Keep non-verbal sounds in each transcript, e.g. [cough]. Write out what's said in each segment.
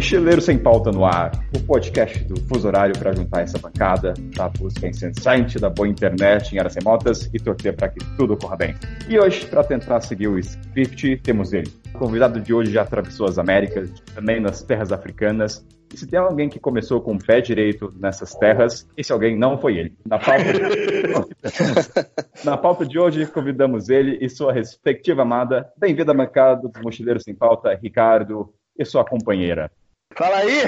Mochileiro Sem Pauta no Ar, o podcast do Fuso Horário para juntar essa bancada da busca incessante da boa internet em áreas remotas e torcer para que tudo corra bem. E hoje, para tentar seguir o script, temos ele. O convidado de hoje já atravessou as Américas, também nas terras africanas, e se tem alguém que começou com o pé direito nessas terras, esse alguém não foi ele. Na pauta de, [laughs] Na pauta de hoje, convidamos ele e sua respectiva amada. Bem-vindo à bancada dos Mochileiros Sem Pauta, Ricardo e sua companheira. Fala aí! [laughs]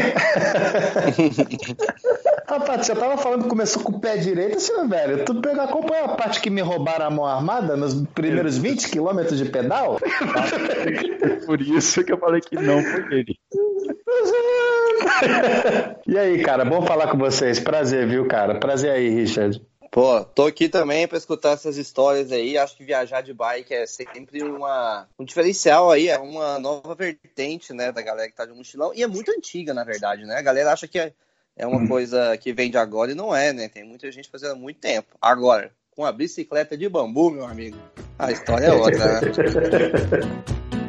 Rapaz, você tava falando que começou com o pé direito, assim, velho. Tu pegou, acompanhou a parte que me roubaram a mão armada nos primeiros 20 quilômetros de pedal? [laughs] Por isso que eu falei que não foi ele. [laughs] e aí, cara, bom falar com vocês. Prazer, viu, cara? Prazer aí, Richard. Pô, tô aqui também para escutar essas histórias aí. Acho que viajar de bike é sempre uma, um diferencial aí, é uma nova vertente, né, da galera que tá de mochilão. E é muito antiga, na verdade, né? A galera acha que é, é uma hum. coisa que vem de agora e não é, né? Tem muita gente fazendo há muito tempo. Agora, com a bicicleta de bambu, meu amigo, a história é outra, né? [laughs]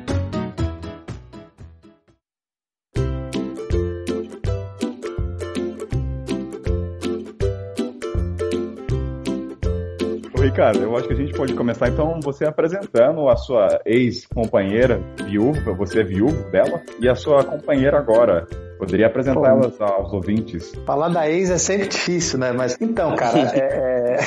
Ricardo, eu acho que a gente pode começar então você apresentando a sua ex-companheira viúva, você é viúvo dela, e a sua companheira agora. Poderia apresentá-las aos ouvintes. Falar da ex é sempre difícil, né? Mas então, cara, [laughs] é,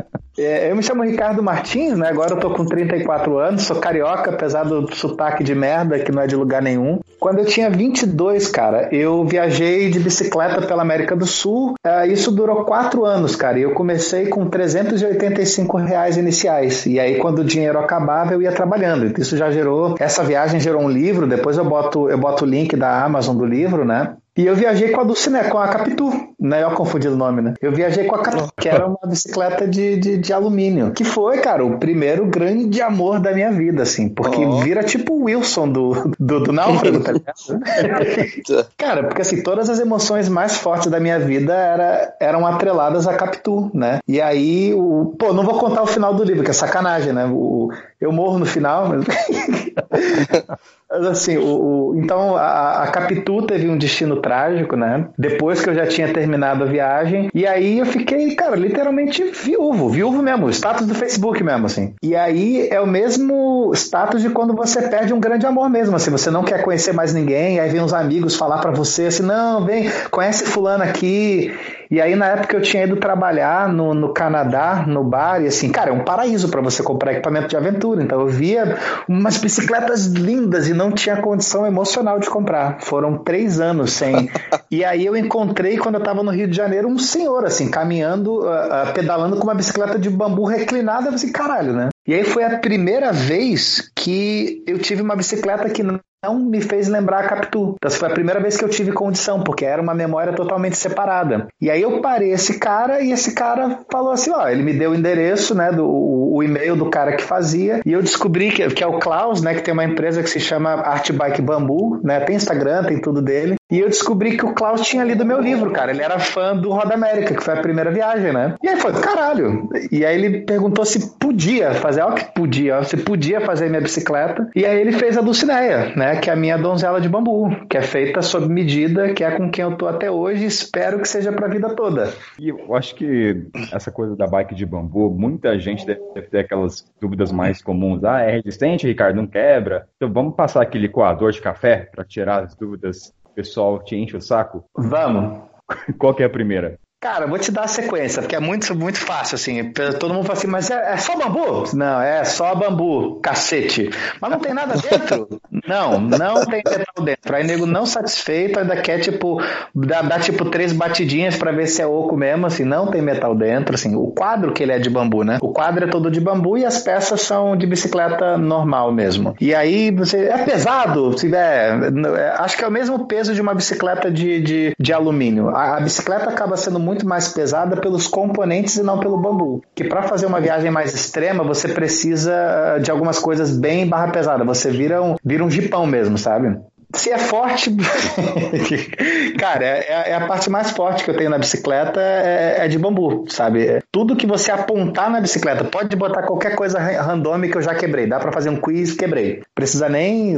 é... É, eu me chamo Ricardo Martins, né? Agora eu tô com 34 anos, sou carioca, apesar do sotaque de merda, que não é de lugar nenhum. Quando eu tinha 22, cara, eu viajei de bicicleta pela América do Sul. Uh, isso durou quatro anos, cara. E eu comecei com 385 reais iniciais. E aí, quando o dinheiro acabava, eu ia trabalhando. Isso já gerou. Essa viagem gerou um livro. Depois eu boto, eu boto o link da Amazon do livro, né? E eu viajei com a Dulcinea, com a Capitu. Não é eu confundi o nome, né? Eu viajei com a Capitu, que era uma bicicleta de, de, de, alumínio. Que foi, cara, o primeiro grande amor da minha vida, assim. Porque oh. vira tipo o Wilson do, do, do Náufrago, tá ligado? [laughs] cara, porque assim, todas as emoções mais fortes da minha vida era, eram atreladas a Capitu, né? E aí, o, pô, não vou contar o final do livro, que é sacanagem, né? O, eu morro no final, mas... [laughs] assim, o, o, então a, a Capitu teve um destino trágico, né? Depois que eu já tinha terminado a viagem. E aí eu fiquei, cara, literalmente viúvo, viúvo mesmo, status do Facebook mesmo, assim. E aí é o mesmo status de quando você perde um grande amor mesmo, assim, você não quer conhecer mais ninguém, aí vem uns amigos falar para você assim, não, vem, conhece fulano aqui. E aí, na época, eu tinha ido trabalhar no, no Canadá, no bar, e assim, cara, é um paraíso para você comprar equipamento de aventura. Então, eu via umas bicicletas lindas e não tinha condição emocional de comprar. Foram três anos sem. e aí, eu encontrei, quando eu estava no Rio de Janeiro, um senhor, assim, caminhando, uh, uh, pedalando com uma bicicleta de bambu reclinada. Eu assim, caralho, né? E aí foi a primeira vez que eu tive uma bicicleta que não me fez lembrar a Capitu. Então, foi a primeira vez que eu tive condição, porque era uma memória totalmente separada. E aí eu parei esse cara e esse cara falou assim: ó, ele me deu o endereço, né, do o e-mail do cara que fazia, e eu descobri que, que é o Klaus, né, que tem uma empresa que se chama Art Bike Bambu, né, tem Instagram, tem tudo dele. E eu descobri que o Klaus tinha lido meu livro, cara. Ele era fã do Roda América, que foi a primeira viagem, né? E aí foi, caralho. E aí ele perguntou se podia fazer, ó que podia, se podia fazer minha bicicleta. E aí ele fez a Dulcineia, né? Que é a minha donzela de bambu, que é feita sob medida, que é com quem eu tô até hoje. Espero que seja pra vida toda. E eu acho que essa coisa da bike de bambu, muita gente deve ter aquelas dúvidas mais comuns. Ah, é resistente, Ricardo, não quebra. Então vamos passar aquele coador de café para tirar as dúvidas pessoal te enche o saco? Vamos. Qual que é a primeira? Cara, vou te dar a sequência, porque é muito, muito fácil, assim. Todo mundo fala assim, mas é, é, só bambu? Não, é só bambu, cacete. Mas não tem nada dentro? não, não tem metal dentro. Aí nego não satisfeito, ainda quer, tipo, dar, dar tipo três batidinhas para ver se é oco mesmo, assim, não tem metal dentro, assim. O quadro que ele é de bambu, né? O quadro é todo de bambu e as peças são de bicicleta normal mesmo. E aí, você, é pesado, se tiver, é, acho que é o mesmo peso de uma bicicleta de, de, de alumínio. A, a bicicleta acaba sendo muito muito mais pesada pelos componentes e não pelo bambu. Que para fazer uma viagem mais extrema, você precisa eh, de algumas coisas bem barra pesada. Você vira um, vira um jipão mesmo, sabe? Se é forte, [laughs] cara, é, é, a parte mais forte que eu tenho na bicicleta é, é, de bambu, sabe? Tudo que você apontar na bicicleta, pode botar qualquer coisa random que eu já quebrei. Dá para fazer um quiz, quebrei. Precisa nem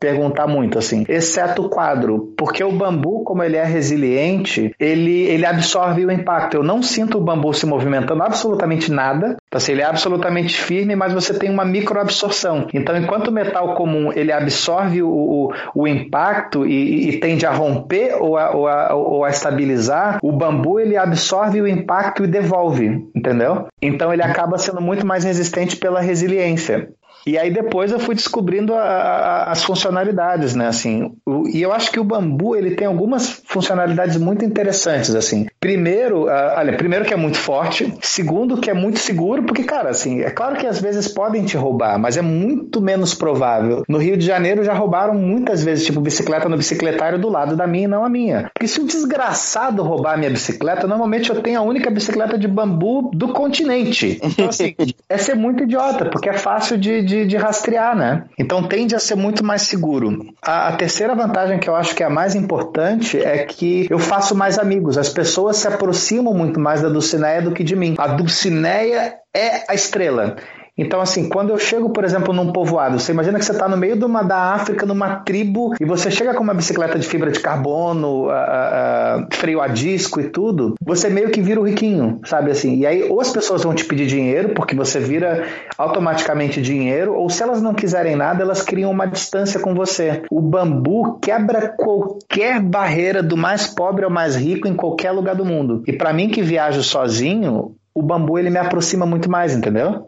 perguntar muito assim, exceto o quadro, porque o bambu, como ele é resiliente, ele ele absorve o impacto. Eu não sinto o bambu se movimentando absolutamente nada. Então, assim, ele é absolutamente firme, mas você tem uma microabsorção. Então, enquanto o metal comum ele absorve o, o, o impacto e, e, tende a romper ou a, ou, a, ou a estabilizar, o bambu ele absorve o impacto devolve, entendeu? Então ele acaba sendo muito mais resistente pela resiliência. E aí depois eu fui descobrindo a, a, as funcionalidades, né? Assim, o, e eu acho que o bambu ele tem algumas funcionalidades muito interessantes, assim. Primeiro, olha, primeiro que é muito forte, segundo que é muito seguro, porque cara, assim, é claro que às vezes podem te roubar, mas é muito menos provável. No Rio de Janeiro já roubaram muitas vezes, tipo bicicleta no bicicletário do lado da minha e não a minha. Porque se um desgraçado roubar a minha bicicleta, normalmente eu tenho a única bicicleta de bambu do continente. Então assim, [laughs] é ser muito idiota, porque é fácil de, de de, de rastrear, né? Então tende a ser muito mais seguro. A, a, terceira vantagem que eu acho que é a mais importante é que eu faço mais amigos. As pessoas se aproximam muito mais da Dulcineia do que de mim. A Dulcineia é a estrela. Então, assim, quando eu chego, por exemplo, num povoado, você imagina que você está no meio de uma, da África, numa tribo, e você chega com uma bicicleta de fibra de carbono, freio a disco e tudo, você meio que vira o riquinho, sabe assim? E aí, ou as pessoas vão te pedir dinheiro, porque você vira automaticamente dinheiro, ou se elas não quiserem nada, elas criam uma distância com você. O bambu quebra qualquer barreira do mais pobre ao mais rico em qualquer lugar do mundo. E para mim que viajo sozinho, o bambu ele me aproxima muito mais, entendeu?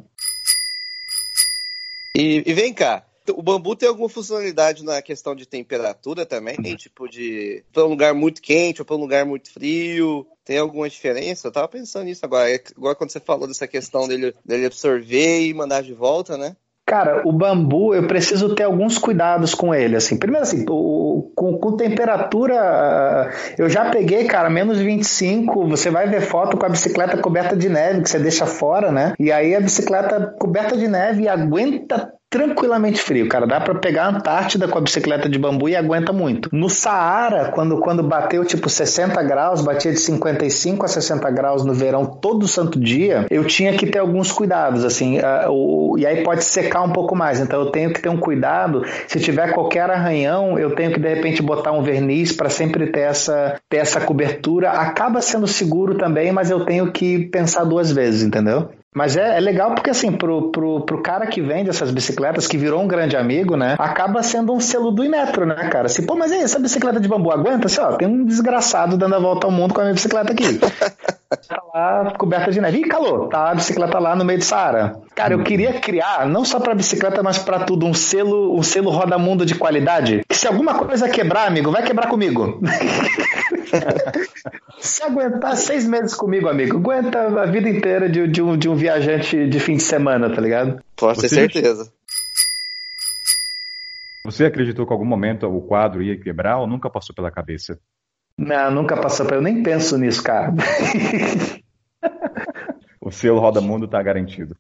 E, e, vem cá, o bambu tem alguma funcionalidade na questão de temperatura também? Uhum. Tipo de para um lugar muito quente ou para um lugar muito frio? Tem alguma diferença? Eu tava pensando nisso agora. Agora quando você falou dessa questão dele, dele absorver e mandar de volta, né? Cara, o bambu, eu preciso ter alguns cuidados com ele, assim. Primeiro, assim, o, com, com, temperatura, eu já peguei, cara, menos 25, você vai ver foto com a bicicleta coberta de neve, que você deixa fora, né? E aí a bicicleta coberta de neve aguenta tranquilamente frio, cara. Dá para pegar a Antártida com a bicicleta de bambu e aguenta muito. No Saara, quando, quando bateu tipo 60 graus, batia de 55 a 60 graus no verão todo santo dia, eu tinha que ter alguns cuidados, assim, uh, o, e aí pode secar um pouco mais. Então eu tenho que ter um cuidado. Se tiver qualquer arranhão, eu tenho que de repente botar um verniz para sempre ter essa, ter essa cobertura. Acaba sendo seguro também, mas eu tenho que pensar duas vezes, entendeu? Mas é, é, legal porque, assim, pro, pro, pro cara que vende essas bicicletas, que virou um grande amigo, né? Acaba sendo um selo do Inmetro, né, cara? Assim, pô, mas aí, essa bicicleta de bambu aguenta? Assim, ó, tem um desgraçado dando a volta ao mundo com a minha bicicleta aqui. [laughs] tá lá coberta de neve. Ih, calor, tá a bicicleta lá no meio do Saara. Cara, eu queria criar, não só pra bicicleta, mas pra tudo, um selo, um selo roda-mundo de qualidade. Que se alguma coisa quebrar, amigo, vai quebrar comigo. [laughs] Se aguentar seis meses comigo, amigo, aguenta a vida inteira de, de, um, de um viajante de fim de semana, tá ligado? Pode ter certeza. Você acreditou que em algum momento o quadro ia quebrar ou nunca passou pela cabeça? Não, nunca passou pela. Eu nem penso nisso, cara. [laughs] o selo Roda Mundo tá garantido.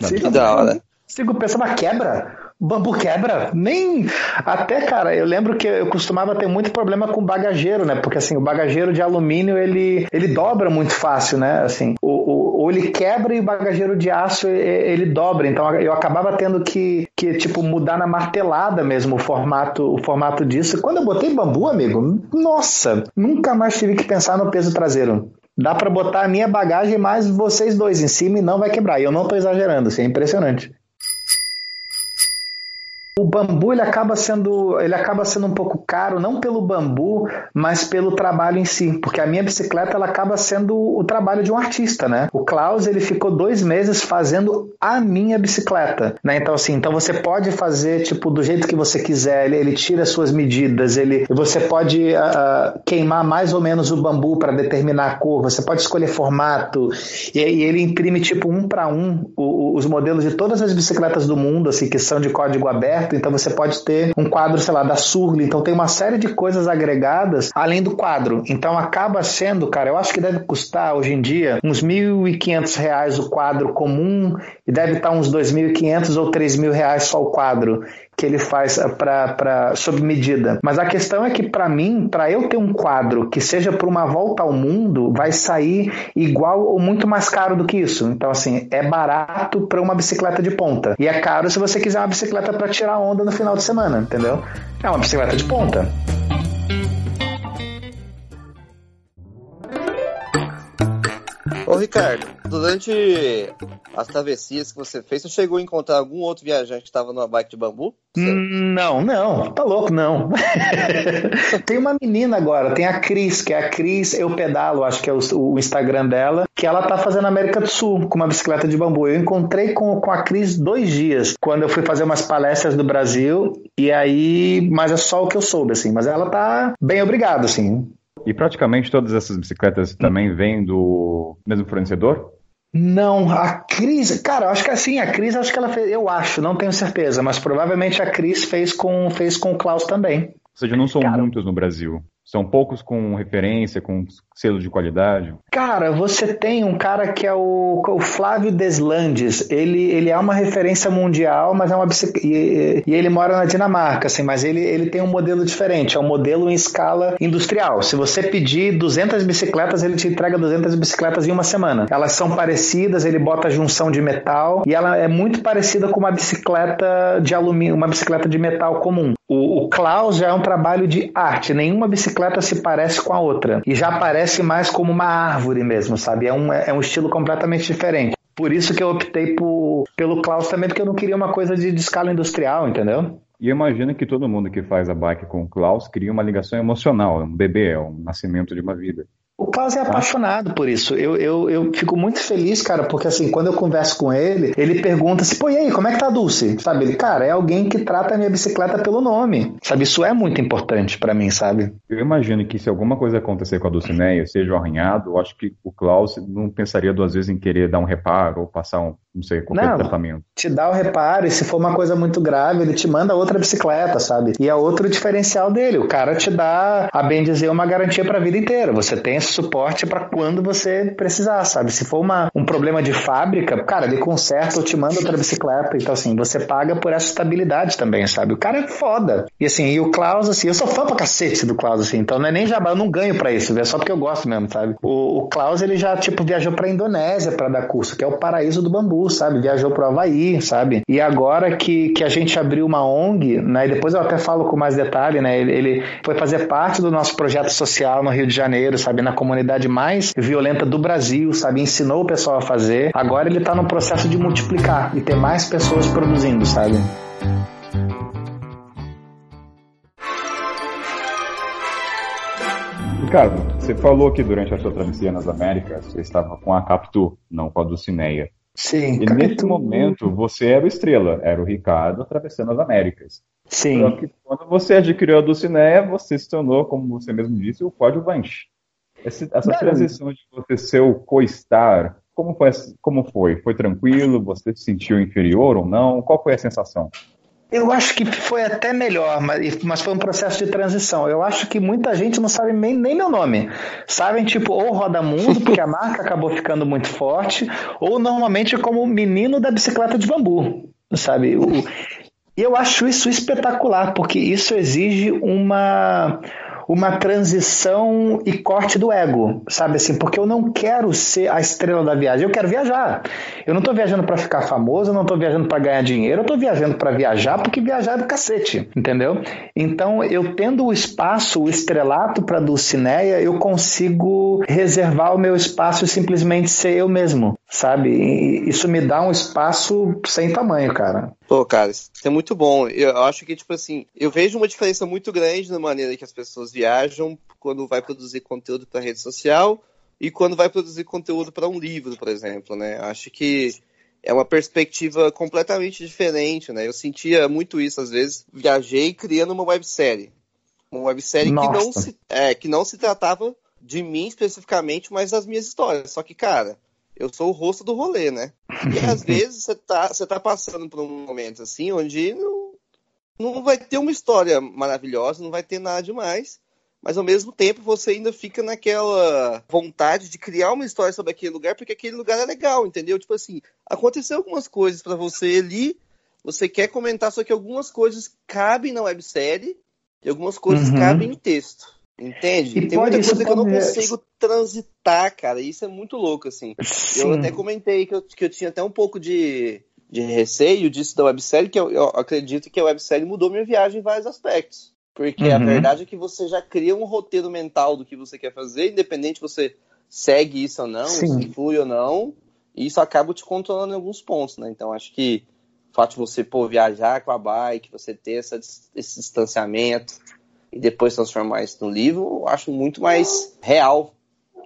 Sim, que da hora. Sigo pensando, mas quebra? Bambu quebra? Nem. Até, cara, eu lembro que eu costumava ter muito problema com bagageiro, né? Porque assim, o bagageiro de alumínio ele, ele dobra muito fácil, né? Assim, o, o, ou ele quebra e o bagageiro de aço ele dobra. Então eu acabava tendo que, que tipo, mudar na martelada mesmo o formato, o formato disso. Quando eu botei bambu, amigo, nossa, nunca mais tive que pensar no peso traseiro. Dá para botar a minha bagagem mais vocês dois em cima e não vai quebrar. E eu não tô exagerando, assim, é impressionante. O bambu ele acaba sendo ele acaba sendo um pouco caro não pelo bambu, mas pelo trabalho em si, porque a minha bicicleta ela acaba sendo o trabalho de um artista, né? O Klaus ele ficou dois meses fazendo a minha bicicleta, né? Então assim, então você pode fazer tipo do jeito que você quiser, ele, ele tira suas medidas, ele você pode uh, queimar mais ou menos o bambu para determinar a cor, você pode escolher formato. E, e ele imprime tipo um para um o, os modelos de todas as bicicletas do mundo, assim que são de código aberto então você pode ter um quadro, sei lá, da Surly, então tem uma série de coisas agregadas além do quadro. Então acaba sendo, cara, eu acho que deve custar hoje em dia uns R$ 1.500 o quadro comum e deve estar uns R$ 2.500 ou R$ 3.000 só o quadro. Que ele faz para sob medida. Mas a questão é que para mim, para eu ter um quadro que seja para uma volta ao mundo, vai sair igual ou muito mais caro do que isso. Então assim, é barato para uma bicicleta de ponta e é caro se você quiser uma bicicleta para tirar onda no final de semana, entendeu? É uma bicicleta de ponta. Ô Ricardo, durante as travessias que você fez, você chegou a encontrar algum outro viajante que estava numa bike de bambu? Não, não, tá louco, não. [laughs] tem uma menina agora, tem a Cris, que é a Cris Eu Pedalo, acho que é o, o, Instagram dela, que ela tá fazendo América do Sul com uma bicicleta de bambu. Eu encontrei com, com a Cris dois dias, quando eu fui fazer umas palestras do Brasil, e aí, mas é só o que eu soube, assim, mas ela tá bem obrigado, assim. E praticamente todas essas bicicletas também vêm do mesmo fornecedor? Não, a Cris, cara, eu acho que assim, a Cris acho que ela fez, eu acho, não tenho certeza, mas provavelmente a Cris fez com fez com o Klaus também. Ou seja, não são cara, muitos no Brasil. São poucos com referência, com selo de qualidade? Cara, você tem um cara que é o, o Flávio Deslandes. Ele, ele é uma referência mundial, mas é uma e, e, ele mora na Dinamarca, assim, mas ele, ele tem um modelo diferente, é um modelo em escala industrial. Se você pedir 200 bicicletas, ele te entrega 200 bicicletas em uma semana. Elas são parecidas, ele bota junção de metal e ela é muito parecida com uma bicicleta de alumínio, uma bicicleta de metal comum. O, o Klaus já é um trabalho de arte, nenhuma bicicleta se parece com a outra. E já parece mais como uma árvore mesmo, sabe? É um, é um estilo completamente diferente. Por isso que eu optei por, pelo Klaus também, porque eu não queria uma coisa de, de escala industrial, entendeu? E eu imagino que todo mundo que faz a bike com o Klaus cria uma ligação emocional, um bebê, é um nascimento de uma vida. O Klaus é apaixonado por isso. Eu, eu, eu fico muito feliz, cara, porque assim, quando eu converso com ele, ele pergunta assim, pô, e aí, como é que tá a Dulce? Sabe? Ele, cara, é alguém que trata a minha bicicleta pelo nome. Sabe? Isso é muito importante para mim, sabe? Eu imagino que se alguma coisa acontecer com a Dulcineia, seja um arranhado, eu acho que o Klaus não pensaria duas vezes em querer dar um reparo ou passar um, não sei, qualquer não, tratamento. Te dá o reparo e se for uma coisa muito grave, ele te manda outra bicicleta, sabe? E é outro diferencial dele. O cara te dá, a bem dizer, uma garantia para a vida inteira. Você tem esse suporte para quando você precisar, sabe? Se for uma, um problema de fábrica, cara, ele conserta ou te manda outra bicicleta. Então, assim, você paga por essa estabilidade também, sabe? O cara é foda. E assim, e o Klaus, assim, eu sou fã pra cacete do Klaus, assim, então não é nem jabá, eu não ganho pra isso, é só porque eu gosto mesmo, sabe? O, o Klaus, ele já, tipo, viajou pra Indonésia para dar curso, que é o paraíso do bambu, sabe? Viajou pro Havaí, sabe? E agora que, que a gente abriu uma ONG, né? E depois eu até falo com mais detalhe, né? Ele, ele foi fazer parte do nosso projeto social no Rio de Janeiro, sabe? Na comunidade mais violenta do Brasil, sabe? Ensinou o pessoal a fazer. Agora ele está no processo de multiplicar e ter mais pessoas produzindo, sabe? Ricardo, você falou que durante a sua travessia nas Américas você estava com a Captu, não com a Dulcineia. Sim. E nesse momento você era o estrela, era o Ricardo atravessando as Américas. Sim. Só que quando você adquiriu a Dulcineia, você se tornou, como você mesmo disse, o coadjuvante. Essa Não. transição de você ser o co-star, como foi, como foi? Foi tranquilo? Você se sentiu inferior ou não? Qual foi a sensação? Eu acho que foi até melhor, mas, mas foi um processo de transição. Eu acho que muita gente não sabe nem, nem meu nome. Sabem, tipo, ou Roda Mundo, porque a [laughs] marca acabou ficando muito forte, ou normalmente como menino da bicicleta de bambu, sabe? E eu acho isso espetacular, porque isso exige uma uma transição e corte do ego, sabe assim? Porque eu não quero ser a estrela da viagem, eu quero viajar. Eu não tô viajando para ficar famoso, eu não tô viajando para ganhar dinheiro, eu tô viajando para viajar porque viajar é do cacete, entendeu? Então, eu tendo o espaço, o estrelato para Dulcineia, eu consigo reservar o meu espaço e simplesmente ser eu mesmo, sabe? E isso me dá um espaço sem tamanho, cara. Pô, cara, isso é muito bom. Eu acho que, tipo assim, eu vejo uma diferença muito grande na maneira que as pessoas viajam quando vai produzir conteúdo para rede social e quando vai produzir conteúdo para um livro, por exemplo, né? Acho que é uma perspectiva completamente diferente, né? Eu sentia muito isso às vezes. Viajei criando uma websérie. Uma websérie que não, se, é, que não se tratava de mim especificamente, mas das minhas histórias. Só que, cara, eu sou o rosto do rolê, né? E [laughs] às vezes você tá, você tá passando por um momento assim, onde não, não vai ter uma história maravilhosa, não vai ter nada demais, mas ao mesmo tempo você ainda fica naquela vontade de criar uma história sobre aquele lugar, porque aquele lugar é legal, entendeu? Tipo assim, aconteceu algumas coisas para você ali você quer comentar, só que algumas coisas cabem na websérie e algumas coisas uhum. cabem em texto. Entende? E Tem muita coisa que eu não consigo transitar, cara. Isso é muito louco, assim. Sim. Eu até comentei que eu, que eu tinha até um pouco de, de receio disso da websérie, que eu, eu acredito que a websérie mudou minha viagem em vários aspectos. Porque uhum. a verdade é que você já cria um roteiro mental do que você quer fazer, independente se você segue isso ou não, Sim. se flui ou não, e isso acaba te controlando em alguns pontos, né? Então acho que o fato de você pô, viajar com a bike, você ter essa, esse distanciamento e depois transformar isso no livro, eu acho muito mais real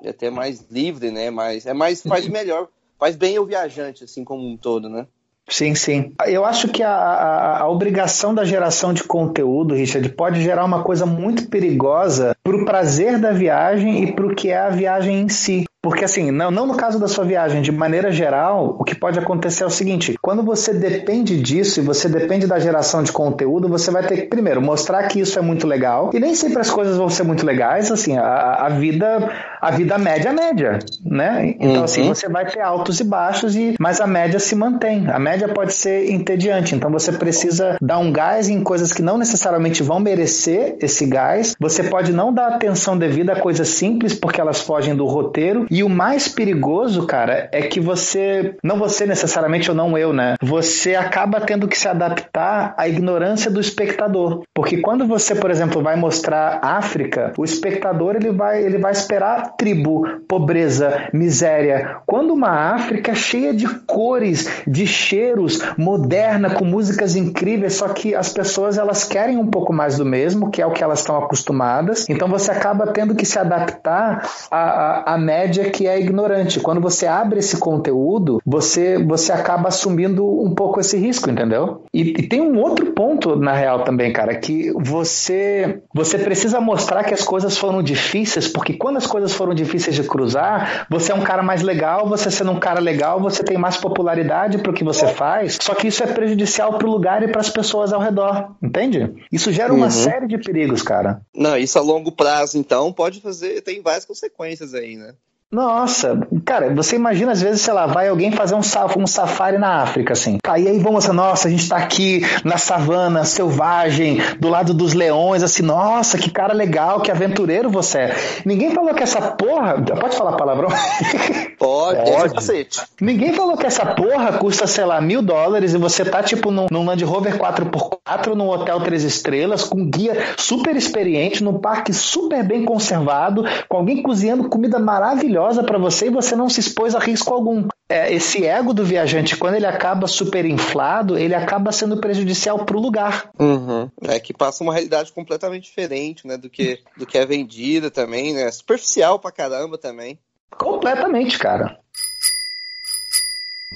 e até mais livre, né? Mais, é mais faz melhor, faz bem o viajante assim como um todo, né? Sim, sim. Eu acho que a, a, a, obrigação da geração de conteúdo, Richard, pode gerar uma coisa muito perigosa para o prazer da viagem e para o que é a viagem em si. Porque assim, não, não no caso da sua viagem, de maneira geral, o que pode acontecer é o seguinte: quando você depende disso e você depende da geração de conteúdo, você vai ter que, primeiro, mostrar que isso é muito legal. E nem sempre as coisas vão ser muito legais, assim, a, a vida, a vida média é média, né? Então, uhum. assim, você vai ter altos e baixos, e, mas a média se mantém. A média pode ser entediante. Então você precisa dar um gás em coisas que não necessariamente vão merecer esse gás. Você pode não dar atenção devida a coisas simples, porque elas fogem do roteiro e o mais perigoso, cara, é que você, não você necessariamente ou não eu, né? Você acaba tendo que se adaptar à ignorância do espectador. Porque quando você, por exemplo, vai mostrar África, o espectador ele vai, ele vai esperar tribo, pobreza, miséria. Quando uma África cheia de cores, de cheiros, moderna, com músicas incríveis, só que as pessoas elas querem um pouco mais do mesmo, que é o que elas estão acostumadas. Então você acaba tendo que se adaptar à, à, à média mídia que é ignorante. Quando você abre esse conteúdo, você, você acaba assumindo um pouco esse risco, entendeu? E, e tem um outro ponto, na real, também, cara, que você, você precisa mostrar que as coisas foram difíceis, porque quando as coisas foram difíceis de cruzar, você é um cara mais legal, você sendo um cara legal, você tem mais popularidade pro que você faz, só que isso é prejudicial pro lugar e para as pessoas ao redor, entende? Isso gera uma uhum. série de perigos, cara. Não, isso a longo prazo, então, pode fazer, tem várias consequências aí, né? Nossa, cara, você imagina às vezes, sei lá, vai alguém fazer um, saf um safari na África, assim. Tá, e aí vamos assim, nossa, a gente tá aqui na savana selvagem, do lado dos leões, assim, nossa, que cara legal, que aventureiro você é. Ninguém falou que essa porra. Pode falar palavrão? [laughs] Pode, pode. Ninguém falou que essa porra custa, sei lá, mil dólares e você tá, tipo, num, num Land Rover 4x4, num hotel três estrelas, com um guia super experiente, num parque super bem conservado, com alguém cozinhando comida maravilhosa maravilhosa para você e você não se expôs a risco algum. É, esse ego do viajante, quando ele acaba super inflado, ele acaba sendo prejudicial para o lugar. Uhum. É que passa uma realidade completamente diferente, né, do que, do que é vendida também, né? Superficial pra caramba também. Completamente, cara.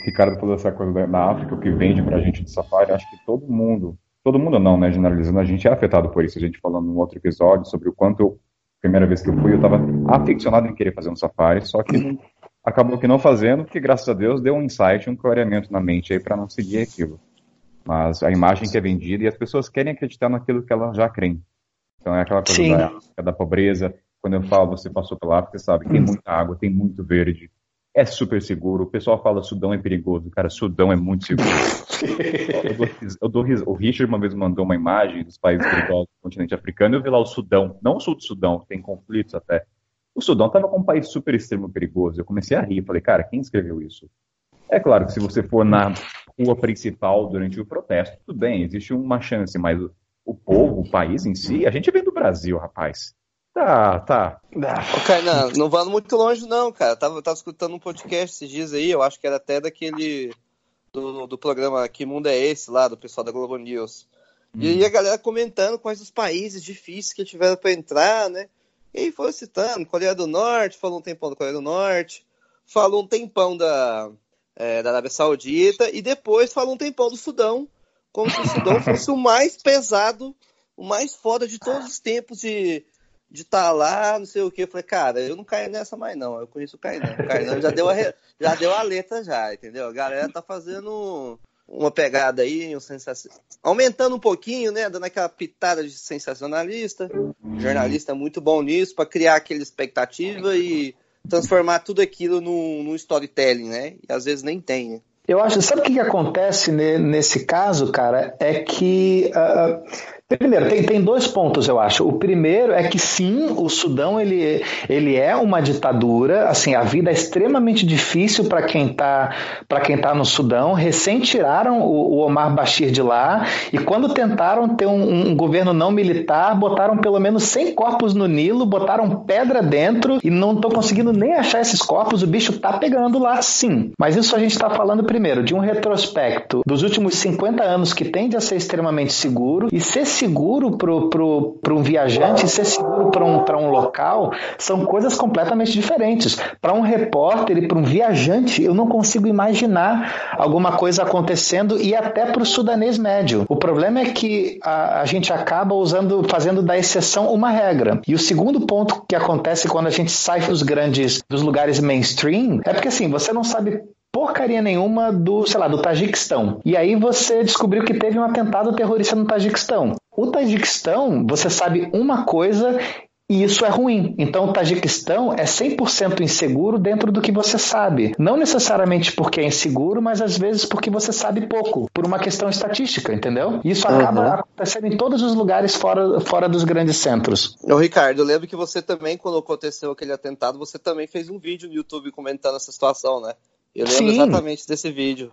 O Ricardo falou essa coisa da África, o que vende pra gente de safari, acho que todo mundo, todo mundo não, né, generalizando, a gente é afetado por isso. A gente falou num outro episódio sobre o quanto primeira vez que eu fui, eu estava aficionado em querer fazer um safari, só que acabou que não fazendo, porque graças a Deus deu um insight, um clareamento na mente aí para não seguir aquilo. Mas a imagem que é vendida e as pessoas querem acreditar naquilo que elas já creem. Então é aquela coisa da, da, pobreza. Quando eu falo, você passou pela África, sabe, tem muita água, tem muito verde, é super seguro. O pessoal fala Sudão é perigoso. Cara, Sudão é muito seguro. [laughs] eu dou, eu dou, o Richard uma vez mandou uma imagem dos países perigosos do continente africano e eu vi lá o Sudão, não o sul do Sudão, que tem conflitos até. O Sudão estava com um país super extremo perigoso. Eu comecei a rir. Falei, cara, quem escreveu isso? É claro que se você for na rua principal durante o protesto, tudo bem, existe uma chance, mas o povo, o país em si, a gente vem do Brasil, rapaz. Tá, tá. Ok, [laughs] não, não vamos muito longe, não, cara. Tava, tava escutando um podcast esses dias aí, eu acho que era até daquele. Do, do programa Que Mundo é Esse, lá, do pessoal da Globo News. Hum. E aí a galera comentando quais os países difíceis que tiveram para entrar, né? E aí foi citando Coreia do Norte, falou um tempão da Coreia do Norte, falou um tempão da, é, da Arábia Saudita, e depois falou um tempão do Sudão, como se o Sudão [laughs] fosse o mais pesado, o mais foda de todos os tempos de de estar tá lá, não sei o que. Eu falei, cara, eu não caio nessa mais não. Eu conheço o Kainan. O já deu a, já deu a letra já, entendeu? A galera tá fazendo uma pegada aí, um sensac... aumentando um pouquinho, né? Dando aquela pitada de sensacionalista. Jornalista muito bom nisso, para criar aquela expectativa e transformar tudo aquilo num, num storytelling, né? E às vezes nem tem, né? Eu acho, sabe o que, que acontece nesse caso, cara? É que. Uh, Primeiro, tem, tem dois pontos, eu acho. O primeiro é que sim, o Sudão ele, ele é uma ditadura. Assim, a vida é extremamente difícil para quem está para quem tá no Sudão. Recém tiraram o, o, Omar Bashir de lá e quando tentaram ter um, um, governo não militar, botaram pelo menos 100 corpos no Nilo, botaram pedra dentro e não estão conseguindo nem achar esses corpos. O bicho tá pegando lá, sim. Mas isso a gente está falando primeiro de um retrospecto dos últimos 50 anos que tende a ser extremamente seguro e ser seguro para um viajante ser seguro para um, um local são coisas completamente diferentes. Para um repórter e para um viajante, eu não consigo imaginar alguma coisa acontecendo e até para o sudanês médio. O problema é que a, a gente acaba usando, fazendo da exceção uma regra. E o segundo ponto que acontece quando a gente sai dos grandes, dos lugares mainstream, é porque assim, você não sabe porcaria nenhuma do, sei lá, do Tajiquistão. E aí você descobriu que teve um atentado terrorista no Tajiquistão. O Tajiquistão, você sabe uma coisa e isso é ruim. Então, o Tajiquistão é 100% inseguro dentro do que você sabe. Não necessariamente porque é inseguro, mas às vezes porque você sabe pouco, por uma questão estatística, entendeu? Isso acaba uhum. acontecendo em todos os lugares fora, fora dos grandes centros. Ô, Ricardo, eu lembro que você também, quando aconteceu aquele atentado, você também fez um vídeo no YouTube comentando essa situação, né? Eu lembro Sim. exatamente desse vídeo.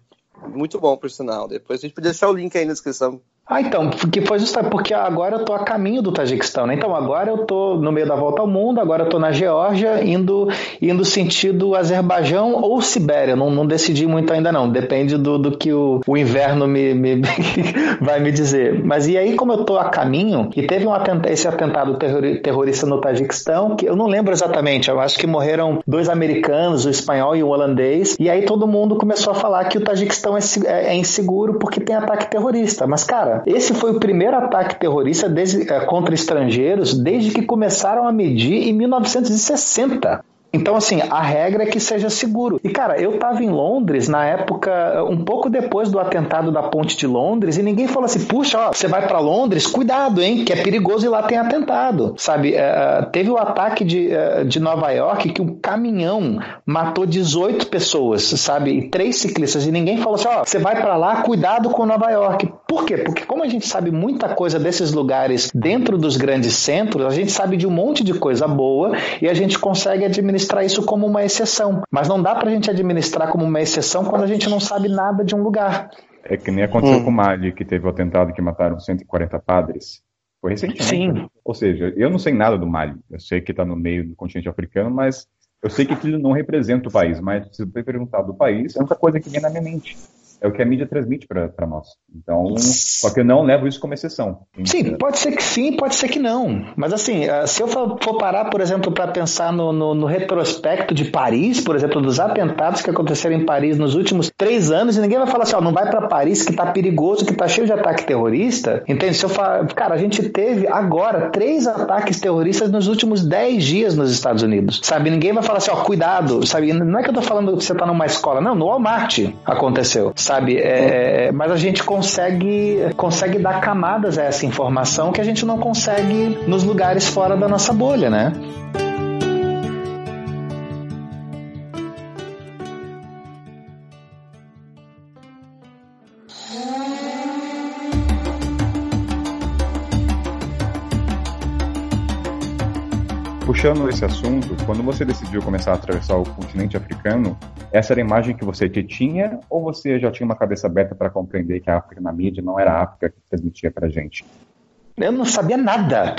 Muito bom, por sinal. Depois a gente pode deixar o link aí na descrição. Ah, então, porque foi justamente porque agora eu tô a caminho do Tajiquistão, né? Então agora eu tô no meio da volta ao mundo, agora eu tô na Geórgia, indo, indo sentido Azerbaijão ou Sibéria. Não, não decidi muito ainda não, depende do, do que o, o inverno me, me [laughs] vai me dizer. Mas e aí, como eu tô a caminho, e teve um atenta, esse atentado terrorista no Tajiquistão, que eu não lembro exatamente, eu acho que morreram dois americanos, o espanhol e o holandês, e aí todo mundo começou a falar que o Tajiquistão é, é, é inseguro porque tem ataque terrorista. Mas, cara, esse foi o primeiro ataque terrorista desde, é, contra estrangeiros desde que começaram a medir em 1960. Então, assim, a regra é que seja seguro. E, cara, eu tava em Londres na época, um pouco depois do atentado da ponte de Londres, e ninguém falou assim: puxa, ó, você vai para Londres, cuidado, hein, que é perigoso e lá tem atentado. Sabe, é, teve o ataque de, é, de Nova York que um caminhão matou 18 pessoas, sabe, e três ciclistas, e ninguém falou assim: ó, você vai para lá, cuidado com Nova York. Por quê? Porque, como a gente sabe muita coisa desses lugares dentro dos grandes centros, a gente sabe de um monte de coisa boa e a gente consegue administrar administrar isso como uma exceção. Mas não dá para a gente administrar como uma exceção quando a gente não sabe nada de um lugar. É que nem aconteceu hum. com Mali, que teve o atentado que mataram 140 padres. Foi recentemente. Sim. Ou seja, eu não sei nada do Mali. Eu sei que está no meio do continente africano, mas eu sei que aquilo não representa o país. Mas se você perguntar do país, é a única coisa que vem na minha mente é o que a mídia transmite para nós. Então, só que eu não levo isso como exceção. Sim, pode ser que sim, pode ser que não. Mas assim, eh, se eu for parar, por exemplo, para pensar no, no, no, retrospecto de Paris, por exemplo, dos atentados que aconteceram em Paris nos últimos três anos, e ninguém vai falar assim, ó, não vai para Paris que tá perigoso, que tá cheio de ataque terrorista. Entende? Se eu falar, cara, a gente teve agora três ataques terroristas nos últimos dez dias nos Estados Unidos. Sabe? Ninguém vai falar assim, ó, cuidado, sabe? Não é que eu tô falando que você tá numa escola, não, no Walmart aconteceu. Sabe? Sabe? É, mas a gente consegue, consegue dar camadas a essa informação que a gente não consegue nos lugares fora da nossa bolha, né? Puxando esse assunto, quando você decidiu começar a atravessar o continente africano, essa era a imagem que você tinha ou você já tinha uma cabeça aberta para compreender que a África na mídia não era a África que transmitia para gente? Eu não sabia nada.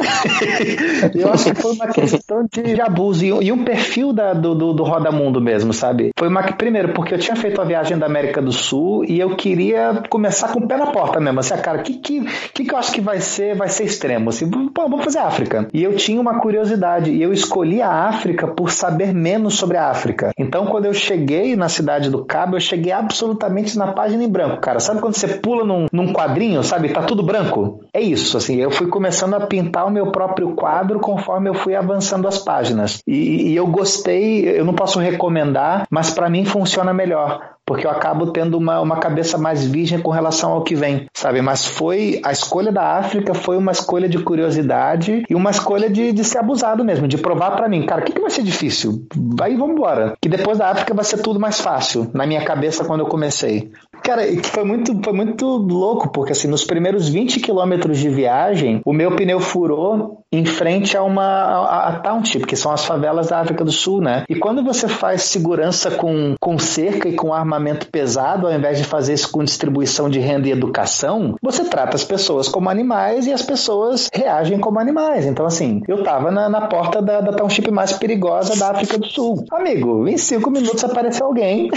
[laughs] eu acho que foi uma questão de abuso. E um perfil da, do, do, do Roda Mundo mesmo, sabe? Foi uma primeiro, porque eu tinha feito a viagem da América do Sul e eu queria começar com o pé na porta mesmo. Assim, cara, o que, que, que, que eu acho que vai ser, vai ser extremo? Assim, pô, vamos fazer África. E eu tinha uma curiosidade. E eu escolhi a África por saber menos sobre a África. Então, quando eu cheguei na cidade do Cabo, eu cheguei absolutamente na página em branco, cara. Sabe quando você pula num, num quadrinho, sabe? Tá tudo branco? É isso, assim eu fui começando a pintar o meu próprio quadro conforme eu fui avançando as páginas. E, e eu gostei, eu não posso recomendar, mas para mim funciona melhor porque eu acabo tendo uma, uma cabeça mais virgem com relação ao que vem, sabe? Mas foi a escolha da África foi uma escolha de curiosidade e uma escolha de, de ser abusado mesmo, de provar para mim, cara, o que, que vai ser difícil? Aí vamos embora. Que depois da África vai ser tudo mais fácil, na minha cabeça quando eu comecei. Cara, foi muito, foi muito louco, porque assim, nos primeiros 20 quilômetros de viagem, o meu pneu furou em frente a uma a, a Township, que são as favelas da África do Sul, né? E quando você faz segurança com, com cerca e com armamento pesado, ao invés de fazer isso com distribuição de renda e educação, você trata as pessoas como animais e as pessoas reagem como animais. Então, assim, eu tava na, na porta da, da township mais perigosa da África do Sul. Amigo, em cinco minutos apareceu alguém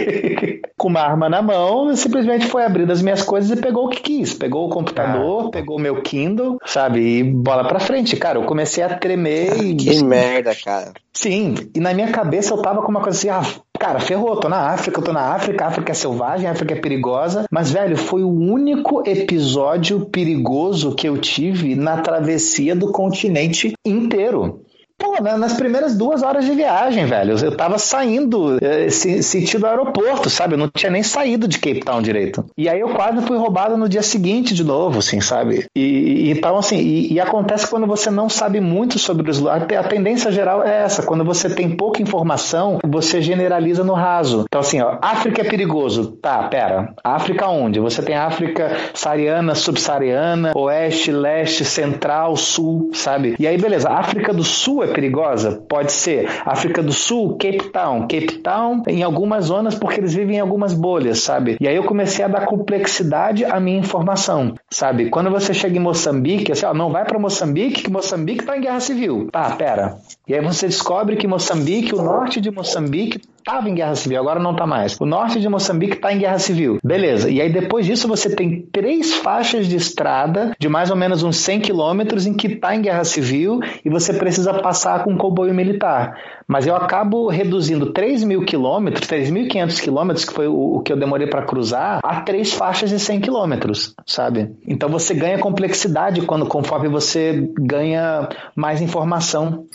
[laughs] com uma arma na mão, simplesmente foi abrir as minhas coisas e pegou o que quis. Pegou o computador, ah. pegou o meu Kindle, sabe? E bola pra frente. Cara, eu comecei a tremer e. Que merda, cara. Sim, e na minha cabeça eu tava com uma coisa assim, ah, cara, ferrou, tô na África, tô na África, a África é selvagem, a África é perigosa, mas, velho, foi o único episódio perigoso que eu tive na travessia do continente inteiro. Pô, nas primeiras duas horas de viagem, velho, eu tava saindo eh, sentido aeroporto, sabe? Eu não tinha nem saído de Cape Town direito. E aí eu quase fui roubado no dia seguinte de novo, assim, sabe? E, e então, assim, e, e, acontece quando você não sabe muito sobre os lugares. A tendência geral é essa: quando você tem pouca informação, você generaliza no raso. Então, assim, ó, África é perigoso. Tá, pera. África onde? Você tem África saariana, subsaariana, oeste, leste, central, sul, sabe? E aí, beleza, África do Sul é perigosa? Pode ser. África do Sul, Cape Town. Cape Town em algumas zonas porque eles vivem em algumas bolhas, sabe? E aí eu comecei a dar complexidade à minha informação, sabe? Quando você chega em Moçambique, assim, ó, não vai para Moçambique, que Moçambique tá em guerra civil. Tá, pera. E aí você descobre que Moçambique, o norte de Moçambique, estava em guerra civil, agora não está mais. O norte de Moçambique está em guerra civil. Beleza. E aí depois disso você tem três faixas de estrada de mais ou menos uns 100 quilômetros em que está em guerra civil e você precisa passar com um comboio militar. Mas eu acabo reduzindo 3 mil quilômetros, 3.500 quilômetros, que foi o, o que eu demorei para cruzar, a três faixas de 100 quilômetros, sabe? Então você ganha complexidade quando conforme você ganha mais informação.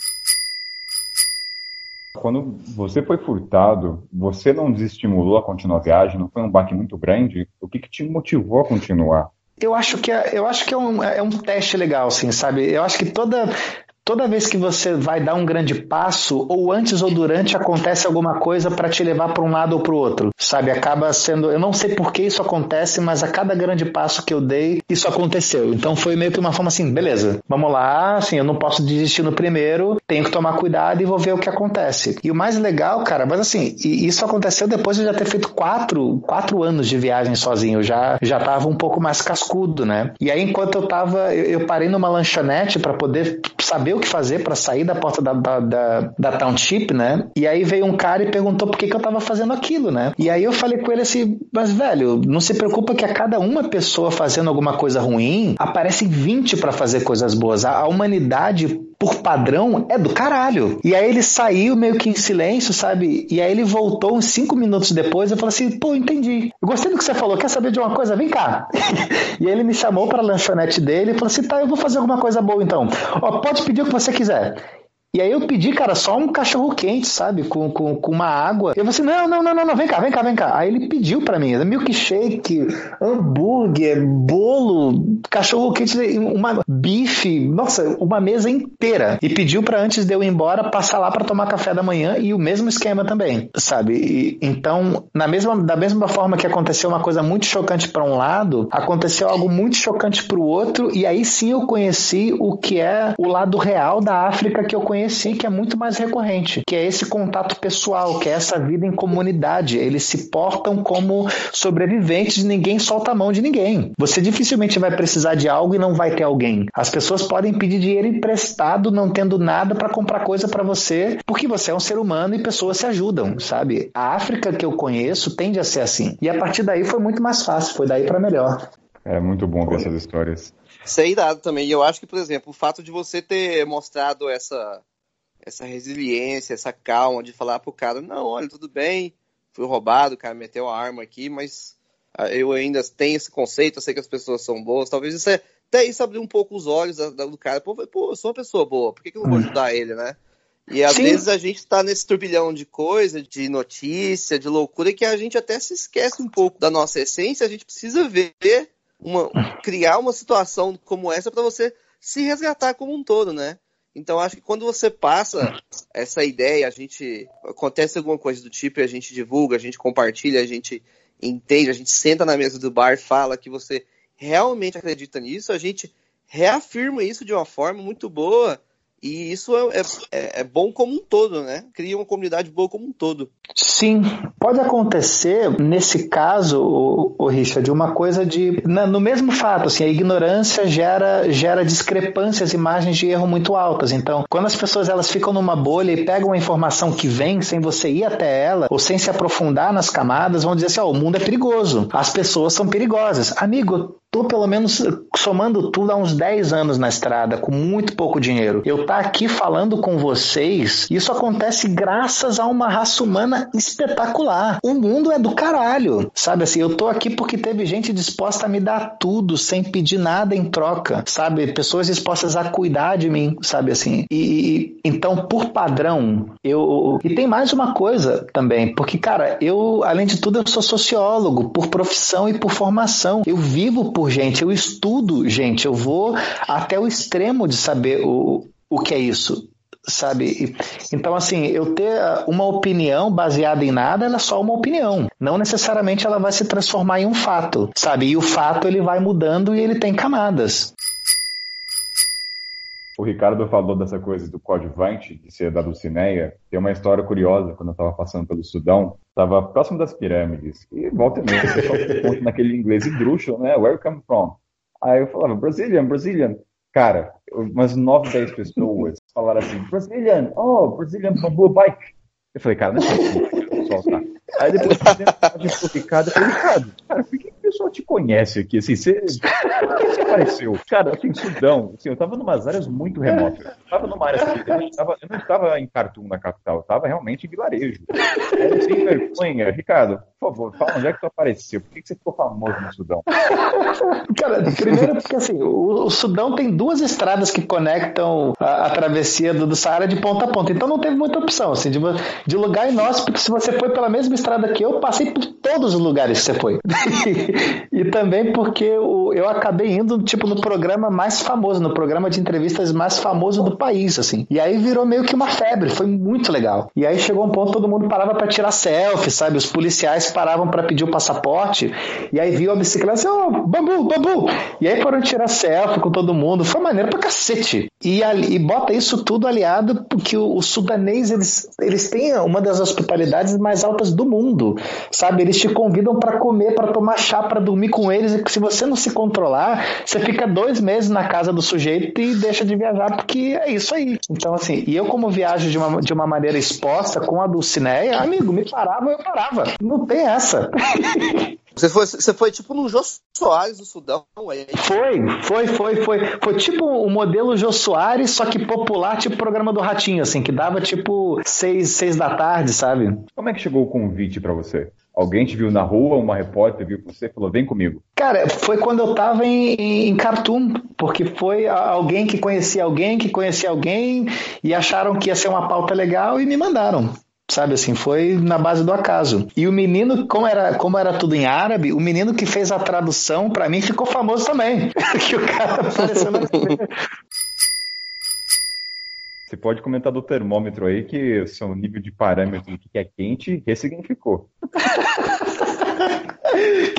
Quando você foi furtado, você não desestimulou a continuar a viagem? Não foi um baque muito grande? O que, que te motivou a continuar? Eu acho que é, eu acho que é um, é um teste legal, assim, sabe? Eu acho que toda Toda vez que você vai dar um grande passo, ou antes ou durante, acontece alguma coisa para te levar para um lado ou para o outro, sabe? Acaba sendo. Eu não sei por que isso acontece, mas a cada grande passo que eu dei, isso aconteceu. Então foi meio que uma forma assim: beleza, vamos lá, assim, eu não posso desistir no primeiro, tenho que tomar cuidado e vou ver o que acontece. E o mais legal, cara, mas assim, isso aconteceu depois de eu já ter feito quatro, quatro anos de viagem sozinho. Eu já, já tava um pouco mais cascudo, né? E aí, enquanto eu tava, eu, eu parei numa lanchonete para poder saber o que fazer para sair da porta da, da, da, da, township, né? E aí veio um cara e perguntou por que, que eu tava fazendo aquilo, né? E aí eu falei com ele assim, mas velho, não se preocupa que a cada uma pessoa fazendo alguma coisa ruim, aparecem 20 para fazer coisas boas. A, a humanidade por padrão, é do caralho. E aí ele saiu meio que em silêncio, sabe? E aí ele voltou uns cinco minutos depois e falou assim: pô, entendi. Eu gostei do que você falou, quer saber de uma coisa? Vem cá. [laughs] e aí ele me chamou para a lanchonete dele e falou assim: tá, eu vou fazer alguma coisa boa então. Ó, pode pedir o que você quiser. E aí eu pedi, cara, só um cachorro quente, sabe? Com, com, com uma água. Eu falei assim: não, não, não, não, não, vem cá, vem cá, vem cá. Aí ele pediu para mim: milkshake, hambúrguer, bolo, cachorro quente, uma bife, nossa, uma mesa inteira. E pediu para antes de eu ir embora passar lá para tomar café da manhã e o mesmo esquema também, sabe? E, então, na mesma, da mesma forma que aconteceu uma coisa muito chocante para um lado, aconteceu algo muito chocante para o outro. E aí sim eu conheci o que é o lado real da África que eu conheci conheci que é muito mais recorrente, que é esse contato pessoal, que é essa vida em comunidade. Eles se portam como sobreviventes, ninguém solta a mão de ninguém. Você dificilmente vai precisar de algo e não vai ter alguém. As pessoas podem pedir dinheiro emprestado, não tendo nada para comprar coisa para você, porque você é um ser humano e pessoas se ajudam, sabe? A África que eu conheço tende a ser assim. E a partir daí foi muito mais fácil, foi daí para melhor. É muito bom ver essas histórias. Isso é irado também. E eu acho que, por exemplo, o fato de você ter mostrado essa, essa resiliência, essa calma de falar pro cara, não, olha, tudo bem, fui roubado, o cara meteu a arma aqui, mas ah, eu ainda tenho esse conceito, eu sei que as pessoas são boas, talvez isso é, até isso abrir um pouco os olhos do cara, pô, pô, eu sou uma pessoa boa, por que, que eu não vou hum. ajudar ele, né? E às Sim. vezes a gente está nesse turbilhão de coisa, de notícia, de loucura, que a gente até se esquece um pouco da nossa essência. A gente precisa ver, uma, criar uma situação como essa para você se resgatar como um todo, né? Então acho que quando você passa essa ideia, a gente acontece alguma coisa do tipo, a gente divulga, a gente compartilha, a gente entende, a gente senta na mesa do bar, fala que você realmente acredita nisso, a gente reafirma isso de uma forma muito boa e isso é, é, é, bom como um todo, né? Cria uma comunidade boa como um todo. Sim, pode acontecer nesse caso, o, o Richard, uma coisa de no mesmo fato, assim, a ignorância gera gera discrepâncias margens de erro muito altas. Então, quando as pessoas elas ficam numa bolha e pegam a informação que vem sem você ir até ela ou sem se aprofundar nas camadas, vão dizer assim: "Ó, oh, o mundo é perigoso, as pessoas são perigosas". Amigo, tô pelo menos somando tudo há uns 10 anos na estrada, com muito pouco dinheiro. Eu tá aqui falando com vocês, isso acontece graças a uma raça humana espetacular. O mundo é do caralho, sabe assim? Eu tô aqui porque teve gente disposta a me dar tudo sem pedir nada em troca, sabe? Pessoas dispostas a cuidar de mim, sabe assim? E então, por padrão, eu. E tem mais uma coisa também, porque, cara, eu, além de tudo, eu sou sociólogo por profissão e por formação. Eu vivo por gente, eu estudo gente, eu vou até o extremo de saber o, o que é isso sabe? Então, assim, eu ter uma opinião baseada em nada, ela é só uma opinião. Não necessariamente ela vai se transformar em um fato, sabe? E o fato ele vai mudando e ele tem camadas. O Ricardo falou dessa coisa do coadjuvante, de ser da Dulcineia. Tem uma história curiosa, quando eu estava passando pelo Sudão, estava próximo das pirâmides, e volta meia, o pessoal naquele inglês esdrúxulo, né? Where you come from? Aí eu falava, Brazilian, Brazilian. Cara, umas 9, 10 pessoas falaram assim, Brazilian, oh, Brazilian bamboo bike. Eu falei, cara, não é possível, tá. Aí depois eu Ricardo, eu falei, Ricardo, cara, por que pessoal te conhece aqui, assim, você, [laughs] você apareceu? Cara, assim, Sudão, assim, eu tava numas áreas muito remotas, eu tava numa área assim, eu, não estava, eu não estava em Khartoum, na capital, eu estava realmente em vilarejo. Era sem vergonha. Ricardo, por favor, fala onde é que tu apareceu, por que, que você ficou famoso no Sudão? Cara, primeiro porque, assim, o, o Sudão tem duas estradas que conectam a, a travessia do, do Saara de ponta a ponta, então não teve muita opção, assim, de, de lugar inóspito, se você foi pela mesma estrada que eu, passei por todos os lugares que você foi. E também porque eu, acabei indo, tipo, no programa mais famoso, no programa de entrevistas mais famoso do país, assim. E aí virou meio que uma febre, foi muito legal. E aí chegou um ponto todo mundo parava para tirar selfie, sabe? Os policiais paravam para pedir o passaporte, e aí viu a bicicleta assim, oh, bambu, bambu! E aí foram tirar selfie com todo mundo, foi maneiro pra cacete. E, ali, e bota isso tudo aliado porque o, o sudanês, eles, eles têm uma das hospitalidades mais altas do mundo, sabe? Eles te convidam para comer, para tomar chá, para dormir com eles, e se você não se controlar, você fica dois meses na casa do sujeito e deixa de viajar, porque é isso aí. Então, assim, e eu como viajo de uma, de uma maneira exposta com a Dulcineia, amigo, me parava, eu parava. Não tem essa. [laughs] Você foi, você foi tipo no Jô Soares do Sudão? Aí. Foi, foi, foi, foi. Foi tipo o modelo Jô Soares, só que popular, tipo programa do Ratinho, assim, que dava tipo seis, seis da tarde, sabe? Como é que chegou o convite para você? Alguém te viu na rua, uma repórter viu você e falou: vem comigo. Cara, foi quando eu tava em, em Khartoum, porque foi alguém que conhecia alguém, que conhecia alguém, e acharam que ia ser uma pauta legal e me mandaram. Sabe assim, foi na base do acaso. E o menino, como era, como era tudo em árabe, o menino que fez a tradução, para mim, ficou famoso também. [laughs] que o cara apareceu na [laughs] Você pode comentar do termômetro aí que o seu nível de parâmetro do que é quente ressignificou. [laughs]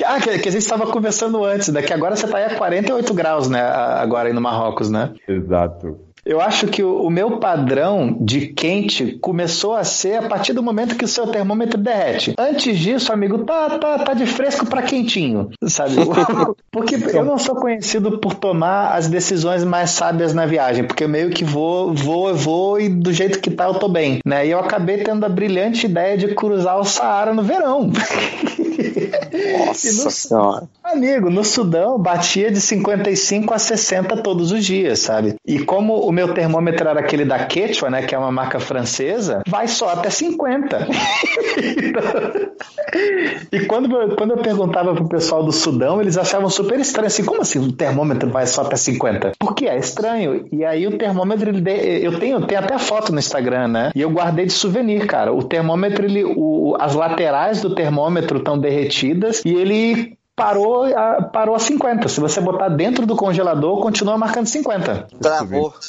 ah, que, que, a gente estava conversando antes, né? Que agora você está aí a 48 graus, né? Agora aí no Marrocos, né? Exato. Eu acho que o, o, meu padrão de quente começou a ser a partir do momento que o seu termômetro derrete. Antes disso, amigo, tá, tá, tá de fresco para quentinho, sabe? [laughs] porque eu não sou conhecido por tomar as decisões mais sábias na viagem, porque eu meio que vou, vou, vou e do jeito que tá eu tô bem, né? E eu acabei tendo a brilhante ideia de cruzar o Saara no verão. [laughs] Nossa no, senhora. Amigo, no Sudão batia de 55 a 60 todos os dias, sabe? E como o meu termômetro era aquele da Quechua, né, que é uma marca francesa, vai só até 50. [laughs] e quando, quando eu perguntava pro pessoal do Sudão, eles achavam super estranho, assim, como assim o termômetro vai só até 50? Porque é estranho. E aí o termômetro, ele eu tenho, tenho até foto no Instagram, né? E eu guardei de souvenir, cara. O termômetro, ele, o, as laterais do termômetro estão derretidas e ele parou a, parou a 50. Se você botar dentro do congelador, continua marcando 50. Travou. [laughs]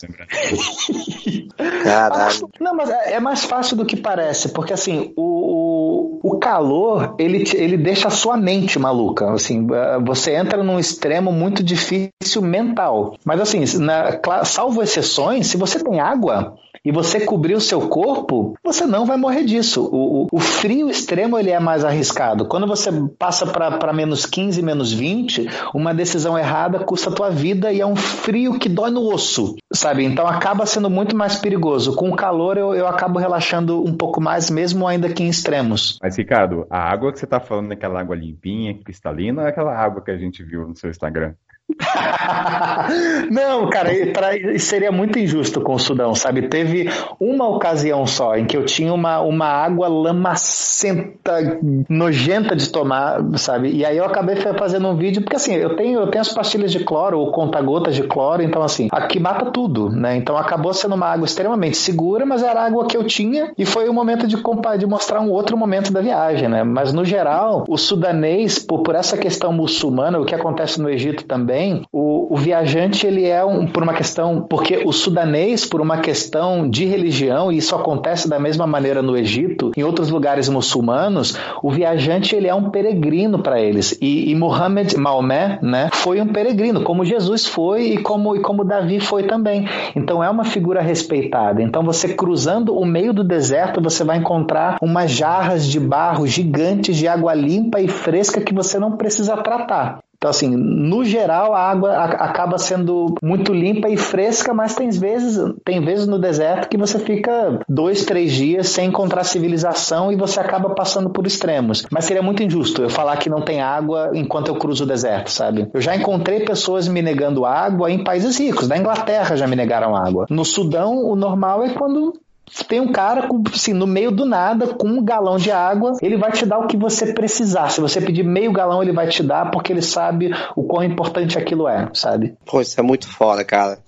Caralho. Não, mas é, é, mais fácil do que parece, porque assim, o, o, o calor, ele, ele deixa a sua mente maluca. Assim, é, você entra num extremo muito difícil mental. Mas assim, na, salvo exceções, se você tem água, e você cobrir o seu corpo, você não vai morrer disso. O, o, o frio extremo ele é mais arriscado. Quando você passa para menos 15, menos 20, uma decisão errada custa a tua vida e é um frio que dói no osso, sabe? Então acaba sendo muito mais perigoso. Com o calor eu, eu acabo relaxando um pouco mais, mesmo ainda que em extremos. Mas, Ricardo, a água que você está falando aquela água limpinha, cristalina, é aquela água que a gente viu no seu Instagram? [laughs] Não, cara, pra, seria muito injusto com o Sudão, sabe? Teve uma ocasião só em que eu tinha uma, uma água lamacenta, nojenta de tomar, sabe? E aí eu acabei fazendo um vídeo, porque assim, eu tenho, eu tenho as pastilhas de cloro, ou conta-gotas de cloro, então assim, aqui mata tudo, né? Então acabou sendo uma água extremamente segura, mas era a água que eu tinha e foi o momento de, de mostrar um outro momento da viagem, né? Mas no geral, o sudanês, por, por essa questão muçulmana, o que acontece no Egito também, também, o, o viajante ele é um, por uma questão, porque o sudanês, por uma questão de religião, e isso acontece da mesma maneira no Egito, em outros lugares muçulmanos, o viajante ele é um peregrino para eles. E, e Muhammad, Maomé, né, foi um peregrino, como Jesus foi e como, e como Davi foi também. Então é uma figura respeitada. Então você cruzando o meio do deserto, você vai encontrar umas jarras de barro gigantes de água limpa e fresca que você não precisa tratar. Então, assim, no geral, a água acaba sendo muito limpa e fresca, mas tem vezes, tem vezes no deserto que você fica dois, três dias sem encontrar civilização e você acaba passando por extremos. Mas seria muito injusto eu falar que não tem água enquanto eu cruzo o deserto, sabe? Eu já encontrei pessoas me negando água em países ricos. Na Inglaterra já me negaram água. No Sudão, o normal é quando tem um cara assim, no meio do nada, com um galão de água, ele vai te dar o que você precisar. Se você pedir meio galão, ele vai te dar, porque ele sabe o quão importante aquilo é, sabe? Pô, isso é muito foda, cara.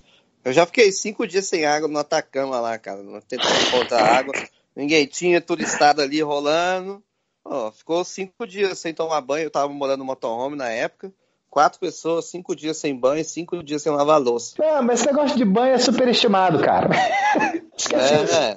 Eu já fiquei cinco dias sem água no Atacama lá, cara, tentando encontrar água. Ninguém tinha turistado ali rolando. Oh, ficou cinco dias sem tomar banho. Eu tava morando no motorhome na época quatro pessoas, cinco dias sem banho, cinco dias sem lavar louça. Não, mas esse negócio de banho é superestimado, cara. [laughs] Esquece é, isso. É.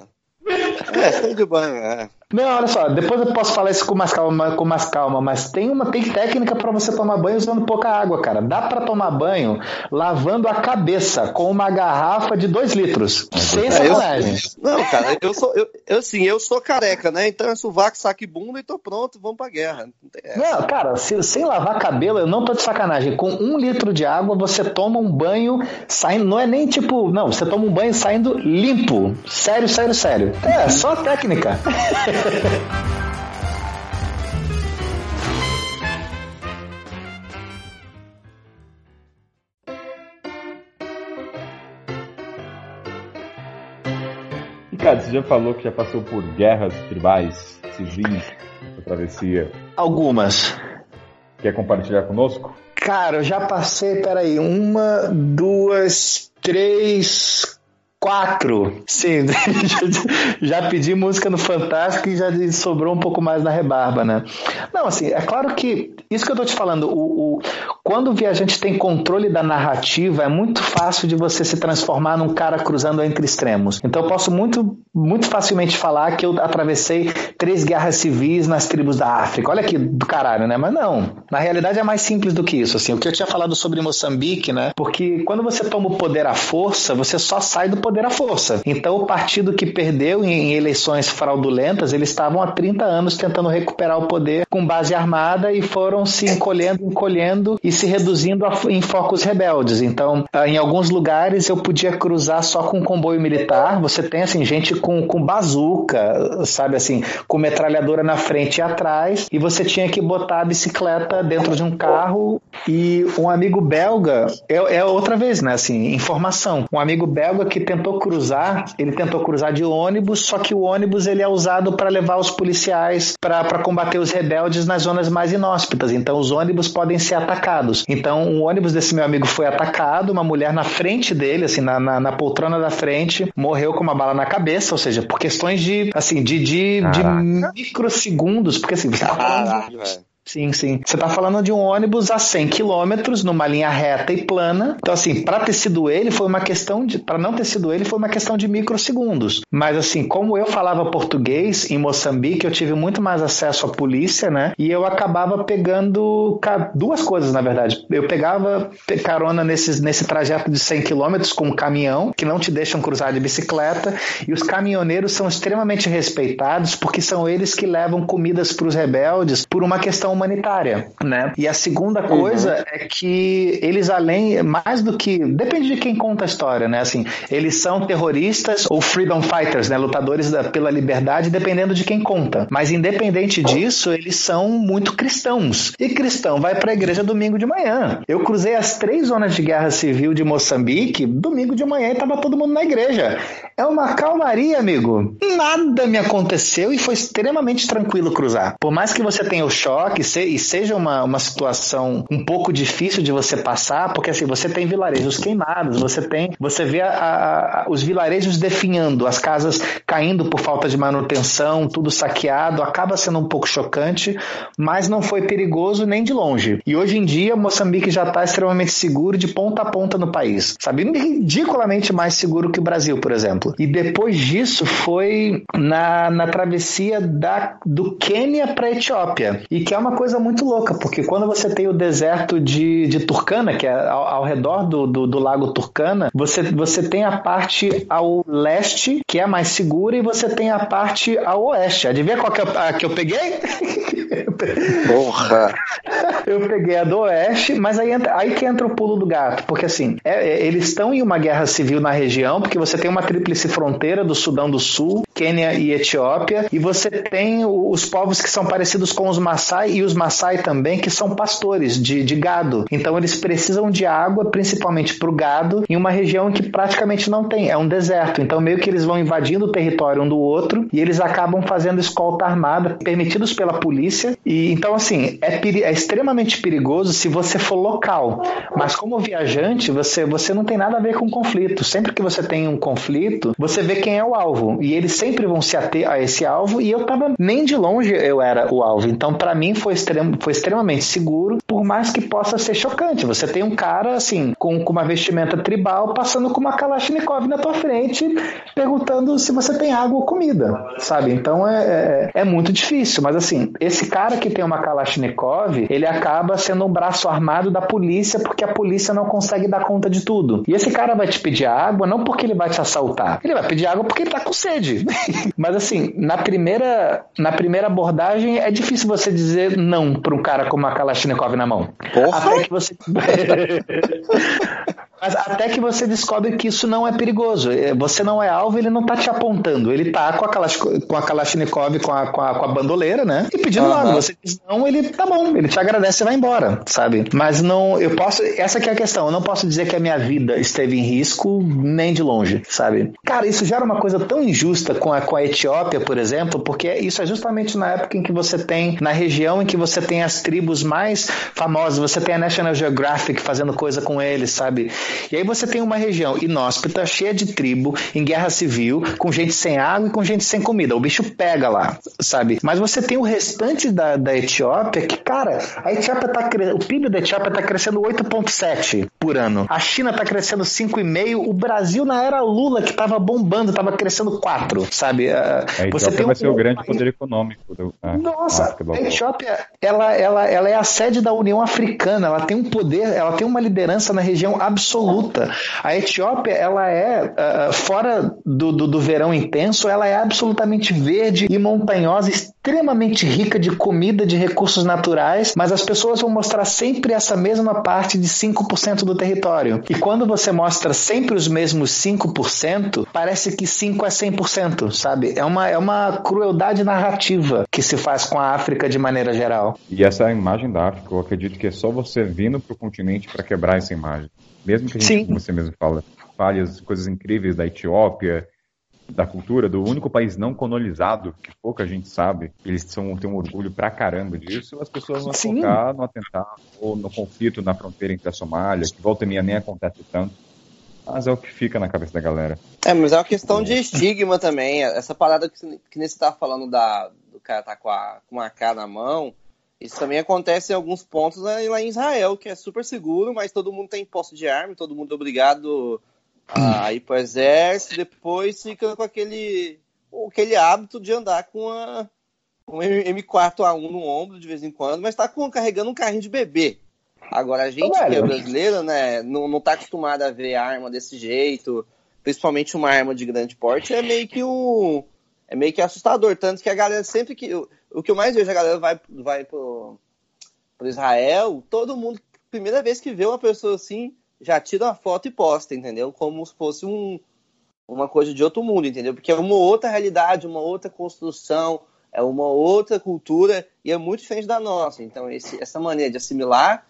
É, sem de banho, é. Não, olha só, depois eu posso falar isso com mais calma, com mais calma, mas tem uma tem técnica para você tomar banho usando pouca água, cara. Dá para tomar banho lavando a cabeça com uma garrafa de 2 litros. Sem é, sacanagem. não, cara, eu sou eu, eu assim, eu sou careca, né? Então é sovaco, saco e bunda e tô pronto, vamos pra guerra. Não, não cara, se, sem lavar cabelo, eu não tô de sacanagem. Com um litro de água, você toma um banho saindo, não é nem tipo, não, você toma um banho saindo limpo. Sério, sério, sério. É, só técnica. [laughs] Ricardo, você já falou que já passou por guerras tribais, civis, travessia? Algumas. Quer compartilhar conosco? Cara, eu já passei, peraí, uma, duas, três, Quatro. Sim, [laughs] já pedi música no Fantástico e já sobrou um pouco mais na rebarba, né? Não, assim, é claro que isso que eu tô te falando, o, o, quando o viajante tem controle da narrativa, é muito fácil de você se transformar num cara cruzando entre extremos. Então eu posso muito, muito facilmente falar que eu atravessei três guerras civis nas tribos da África. Olha que do caralho, né? Mas não. Na realidade é mais simples do que isso. Assim, o que eu tinha falado sobre Moçambique, né? Porque quando você toma o poder à força, você só sai do poder poder à força. Então, o partido que perdeu em, eleições fraudulentas, eles estavam há 30 anos tentando recuperar o poder com base armada e foram se encolhendo, encolhendo e se reduzindo a, em focos rebeldes. Então, ah, em alguns lugares eu podia cruzar só com comboio militar. Você tem assim gente com, com bazuca, sabe assim, com metralhadora na frente e atrás, e você tinha que botar a bicicleta dentro de um carro. E um amigo belga é, é outra vez, né? Assim, informação. Um amigo belga que tentou cruzar, ele tentou cruzar de ônibus, só que o ônibus ele é usado para levar os policiais para combater os rebeldes nas zonas mais inóspitas. Então, os ônibus podem ser atacados. Então, o ônibus desse meu amigo foi atacado, uma mulher na frente dele, assim, na, na, na poltrona da frente, morreu com uma bala na cabeça, ou seja, por questões de, assim, de, de, de microsegundos, porque assim, você tá falando... Sim, sim. Você está falando de um ônibus a 100 km numa linha reta e plana. Então, assim, para ter sido ele, foi uma questão de. Para não ter sido ele, foi uma questão de microsegundos. Mas, assim, como eu falava português em Moçambique, eu tive muito mais acesso à polícia, né? E eu acabava pegando duas coisas, na verdade. Eu pegava carona nesses, nesse trajeto de 100 km com um caminhão, que não te deixam cruzar de bicicleta. E os caminhoneiros são extremamente respeitados porque são eles que levam comidas para os rebeldes por uma questão humanitária, né? E a segunda coisa uhum. é que eles além mais do que depende de quem conta a história, né? Assim, eles são terroristas ou freedom fighters, né? Lutadores da, pela liberdade, dependendo de quem conta. Mas independente disso, eles são muito cristãos. E cristão vai para a igreja domingo de manhã. Eu cruzei as três zonas de guerra civil de Moçambique domingo de manhã e tava todo mundo na igreja. É uma calmaria, amigo. Nada me aconteceu e foi extremamente tranquilo cruzar. Por mais que você tenha o choque, se, e seja uma, uma situação um pouco difícil de você passar, porque assim, você tem vilarejos queimados, você tem, você vê a, a, os vilarejos definhando, as casas caindo por falta de manutenção, tudo saqueado, acaba sendo um pouco chocante, mas não foi perigoso nem de longe. E hoje em dia, Moçambique já está extremamente seguro de ponta a ponta no país, sabe? Ridiculamente mais seguro que o Brasil, por exemplo. E depois disso foi na, na travessia da, do Quênia para a Etiópia, e que é uma coisa muito louca, porque quando você tem o deserto de, de Turkana, que é ao, ao redor do, do, do, lago Turkana, você, você tem a parte ao leste, que é mais segura, e você tem a parte ao oeste. Adivinha qual que, eu, a que eu peguei? [laughs] Porra! Eu peguei a do oeste, mas aí, entra, aí que entra o pulo do gato, porque assim, é, é, eles estão em uma guerra civil na região, porque você tem uma tríplice fronteira do Sudão do Sul, Quênia e Etiópia, e você tem os povos que são parecidos com os Maasai e os Maasai também, que são pastores de, de gado. Então eles precisam de água, principalmente para o gado, em uma região que praticamente não tem, é um deserto. Então meio que eles vão invadindo o território um do outro e eles acabam fazendo escolta armada, permitidos pela polícia. E então assim é, é extremamente perigoso se você for local. Mas como viajante, você você não tem nada a ver com conflito. Sempre que você tem um conflito, você vê quem é o alvo e eles sempre vão se ater a esse alvo. E eu tava nem de longe eu era o alvo. Então para mim foi extremo, foi extremamente seguro, por mais que possa ser chocante. Você tem um cara, assim, com, com uma vestimenta tribal, passando com uma Kalashnikov na tua frente, perguntando se você tem água ou comida, sabe? Então é, é, é muito difícil. Mas, assim, esse cara que tem uma Kalashnikov, ele acaba sendo um braço armado da polícia, porque a polícia não consegue dar conta de tudo. E esse cara vai te pedir água não porque ele vai te assaltar, ele vai pedir água porque ele tá com sede. [laughs] Mas, assim, na primeira, na primeira abordagem, é difícil você dizer não para um cara com uma Kalashnikov na mão. Porra. Até que você. [laughs] Mas até que você descobre que isso não é perigoso. É, você não é alvo, ele não tá te apontando. Ele tá com a, Kalash, com a Kalashnikov, com a, com a, com a bandoleira, né? E pedindo uhum. água. Você diz não, ele tá bom, ele te agradece e vai embora, sabe? Mas não, eu posso. Essa que é a questão. Eu não posso dizer que a minha vida esteve em risco nem de longe, sabe? Cara, isso gera uma coisa tão injusta com a, com a Etiópia, por exemplo, porque isso é justamente na época em que você tem, na região em que você tem as tribos mais famosas, você tem a National Geographic fazendo coisa com eles, sabe? E aí você tem uma região inóspita, cheia de tribo, em guerra civil, com gente sem água e com gente sem comida. O bicho pega lá, sabe? Mas você tem o restante da, da Etiópia que, cara, a Etiópia tá o PIB da Etiópia tá crescendo 8,7 por ano. A China tá crescendo 5,5. O Brasil, na era Lula, que tava bombando, tava crescendo 4, sabe? Ah, a você tem vai um... ser o grande poder econômico. Do... Ah, Nossa, a Etiópia, ela, ela, ela é a sede da União Africana, ela tem um poder, ela tem uma liderança na região absoluta absoluta. A Etiópia, ela é, uh, fora do, do, do verão intenso, ela é absolutamente verde e montanhosa, extremamente rica de comida, de recursos naturais, mas as pessoas vão mostrar sempre essa mesma parte de 5% do território. E quando você mostra sempre os mesmos 5%, parece que 5 é 100%, sabe? É uma, é uma crueldade narrativa que se faz com a África de maneira geral. E essa é imagem da África, eu acredito que é só você vindo para o continente para quebrar essa imagem. Mesmo que a gente, Sim. como você mesmo fala, fale as coisas incríveis da Etiópia, da cultura, do único país não colonizado, que pouca gente sabe, eles são, têm um orgulho pra caramba disso, as pessoas vão Sim. focar no atentado ou no conflito na fronteira entre a Somália, que volta e meia nem acontece tanto. Mas é o que fica na cabeça da galera. É, mas é uma questão de estigma também. Essa parada que, que nem você tá falando da, do cara tá com, a, com uma cara na mão, isso também acontece em alguns pontos lá em Israel, que é super seguro, mas todo mundo tem posse de arma, todo mundo é obrigado a ir pro exército, depois fica com aquele, aquele hábito de andar com a, um M4A1 no ombro de vez em quando, mas tá com, carregando um carrinho de bebê. Agora, a gente que é brasileiro, né, não, não tá acostumado a ver arma desse jeito, principalmente uma arma de grande porte, é meio que um. É meio que assustador. Tanto que a galera sempre que. O, o que eu mais vejo, a galera vai, vai pro, pro Israel, todo mundo, primeira vez que vê uma pessoa assim, já tira uma foto e posta, entendeu? Como se fosse um, uma coisa de outro mundo, entendeu? Porque é uma outra realidade, uma outra construção, é uma outra cultura e é muito diferente da nossa. Então, esse, essa maneira de assimilar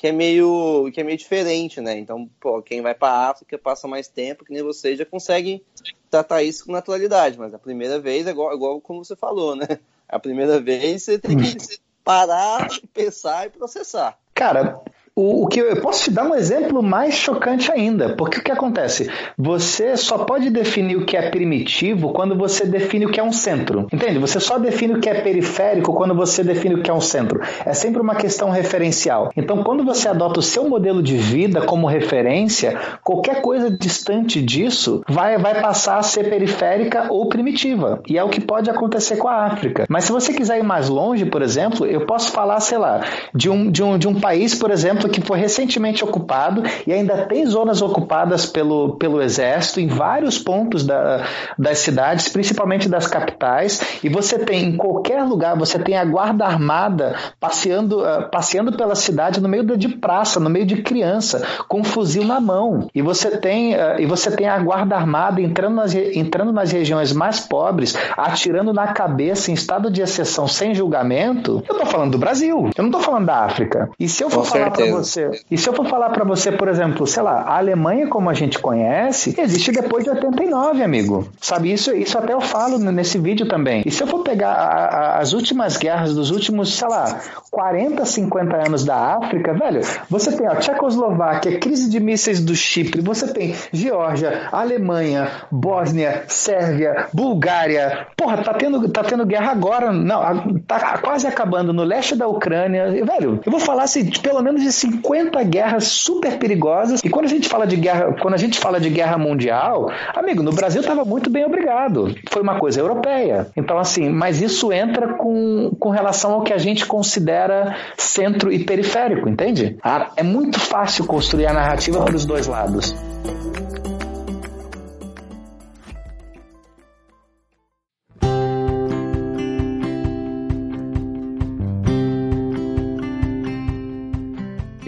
que é meio que é meio diferente, né? Então, pô, quem vai para África passa mais tempo, que nem você já consegue tratar isso com naturalidade, mas a primeira vez é igual, igual como você falou, né? A primeira vez você tem que parar, pensar e processar. Cara, o, o, que eu posso te dar um exemplo mais chocante ainda, porque o que acontece? Você só pode definir o que é primitivo quando você define o que é um centro. Entende? Você só define o que é periférico quando você define o que é um centro. É sempre uma questão referencial. Então, quando você adota o seu modelo de vida como referência, qualquer coisa distante disso vai, vai passar a ser periférica ou primitiva. E é o que pode acontecer com a África. Mas se você quiser ir mais longe, por exemplo, eu posso falar, sei lá, de um, de um, de um país, por exemplo, que foi recentemente ocupado e ainda tem zonas ocupadas pelo, pelo exército em vários pontos da, das cidades, principalmente das capitais, e você tem em qualquer lugar, você tem a guarda armada passeando, uh, passeando pela cidade no meio de praça, no meio de criança, com um fuzil na mão. E você tem, uh, e você tem a guarda armada entrando nas, entrando nas regiões mais pobres, atirando na cabeça em estado de exceção sem julgamento. Eu tô falando do Brasil, eu não tô falando da África. E se eu for com falar para você. E se eu for falar para você, por exemplo, sei lá, a Alemanha como a gente conhece, existe depois de 89, amigo. Sabe isso? Isso até eu falo nesse vídeo também. E se eu for pegar a, a, as últimas guerras dos últimos, sei lá, 40, 50 anos da África, velho, você tem a Tchecoslováquia, crise de mísseis do Chipre, você tem Geórgia, Alemanha, Bósnia, Sérvia, Bulgária. Porra, tá tendo, tá tendo guerra agora. Não, tá quase acabando no leste da Ucrânia. Velho, eu vou falar assim, pelo menos de 50 guerras super perigosas. E quando a gente fala de guerra, quando a gente fala de guerra mundial, amigo, no Brasil estava muito bem obrigado. Foi uma coisa europeia. Então, assim, mas isso entra com, com relação ao que a gente considera centro e periférico, entende? Ah, é muito fácil construir a narrativa para os dois lados.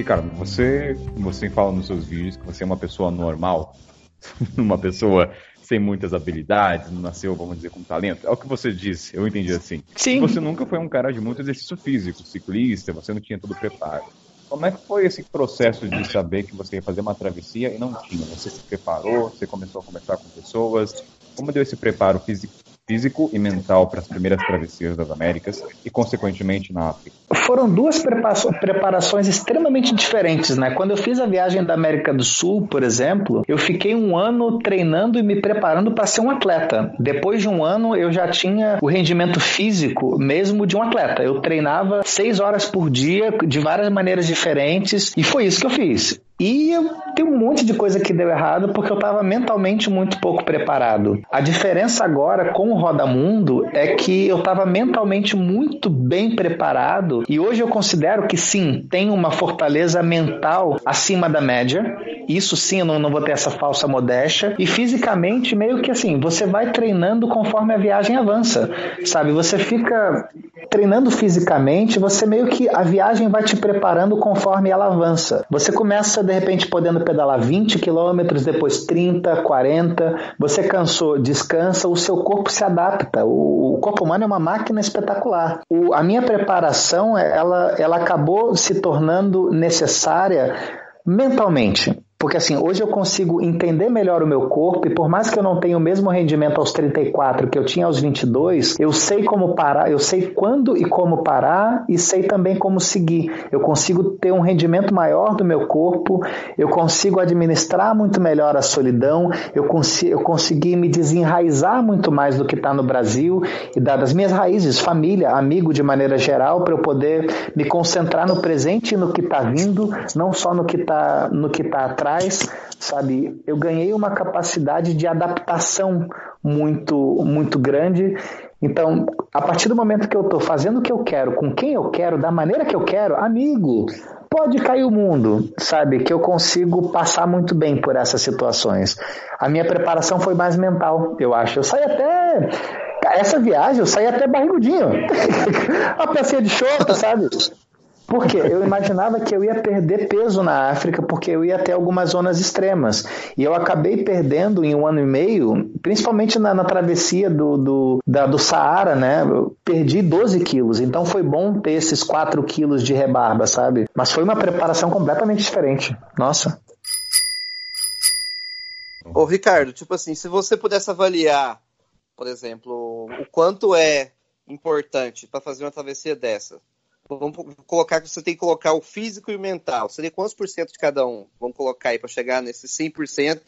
Ricardo, você, você fala nos seus vídeos que você é uma pessoa normal, [laughs] uma pessoa sem muitas habilidades, não nasceu, vamos dizer, com talento. É o que você disse, eu entendi assim. Sim. Você nunca foi um cara de muito exercício físico, ciclista, você não tinha todo preparo. Como é que foi esse processo de saber que você ia fazer uma travessia e não tinha? Você se preparou, você começou a conversar com pessoas? Como deu esse preparo físico, físico e mental para as primeiras travessias das Américas e, consequentemente, na África? Foram duas preparações extremamente diferentes, né? Quando eu fiz a viagem da América do Sul, por exemplo, eu fiquei um ano treinando e me preparando para ser um atleta. Depois de um ano, eu já tinha o rendimento físico mesmo de um atleta. Eu treinava seis horas por dia, de várias maneiras diferentes, e foi isso que eu fiz. E tem um monte de coisa que deu errado porque eu estava mentalmente muito pouco preparado. A diferença agora com o Roda Mundo é que eu estava mentalmente muito bem preparado e hoje eu considero que sim, tem uma fortaleza mental acima da média. Isso sim, eu não, não vou ter essa falsa modéstia. E fisicamente, meio que assim, você vai treinando conforme a viagem avança, sabe? Você fica treinando fisicamente, você meio que a viagem vai te preparando conforme ela avança. Você começa repente podendo pedalar 20 quilômetros, depois 30, 40, você cansou, descansa, o seu corpo se adapta. O, o corpo humano é uma máquina espetacular. O, a minha preparação, ela, ela acabou se tornando necessária mentalmente. Porque assim, hoje eu consigo entender melhor o meu corpo e por mais que eu não tenha o mesmo rendimento aos 34 que eu tinha aos 22, eu sei como parar, eu sei quando e como parar e sei também como seguir. Eu consigo ter um rendimento maior do meu corpo, eu consigo administrar muito melhor a solidão, eu, consigo, eu consegui me desenraizar muito mais do que está no Brasil e das minhas raízes, família, amigo de maneira geral, para eu poder me concentrar no presente e no que está vindo, não só no que está tá atrás atrás, sabe, eu ganhei uma capacidade de adaptação muito, muito grande. Então, a partir do momento que eu estou fazendo o que eu quero, com quem eu quero, da maneira que eu quero, amigo, pode cair o mundo, sabe? Que eu consigo passar muito bem por essas situações. A minha preparação foi mais mental, eu acho. Eu saí até. Essa viagem eu saí até barrigudinho. [laughs] a pecinha de chope, sabe? Porque eu imaginava que eu ia perder peso na África, porque eu ia ter algumas zonas extremas. E eu acabei perdendo em um ano e meio, principalmente na, na travessia do, do, da, do Saara, né? Eu perdi 12 quilos. Então foi bom ter esses 4 quilos de rebarba, sabe? Mas foi uma preparação completamente diferente. Nossa. Ô, Ricardo, tipo assim, se você pudesse avaliar, por exemplo, o quanto é importante para fazer uma travessia dessa, Vamos colocar que você tem que colocar o físico e o mental. Seria quantos por cento de cada um? Vamos colocar aí para chegar nesse 100%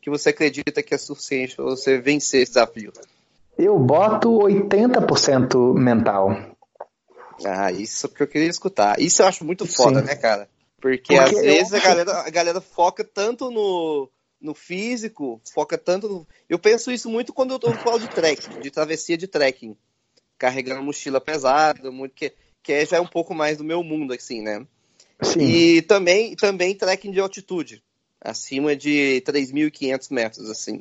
que você acredita que é suficiente para você vencer esse desafio? Eu boto 80% mental. Ah, isso que eu queria escutar. Isso eu acho muito foda, Sim. né, cara? Porque, Porque às vezes a, galera, a galera foca tanto no, no físico, foca tanto no... Eu penso isso muito quando eu tô falando de trekking, de travessia de trekking. Carregando mochila pesada, muito que que já é um pouco mais do meu mundo, assim, né? Sim. E também, também trekking de altitude, acima de 3.500 metros, assim.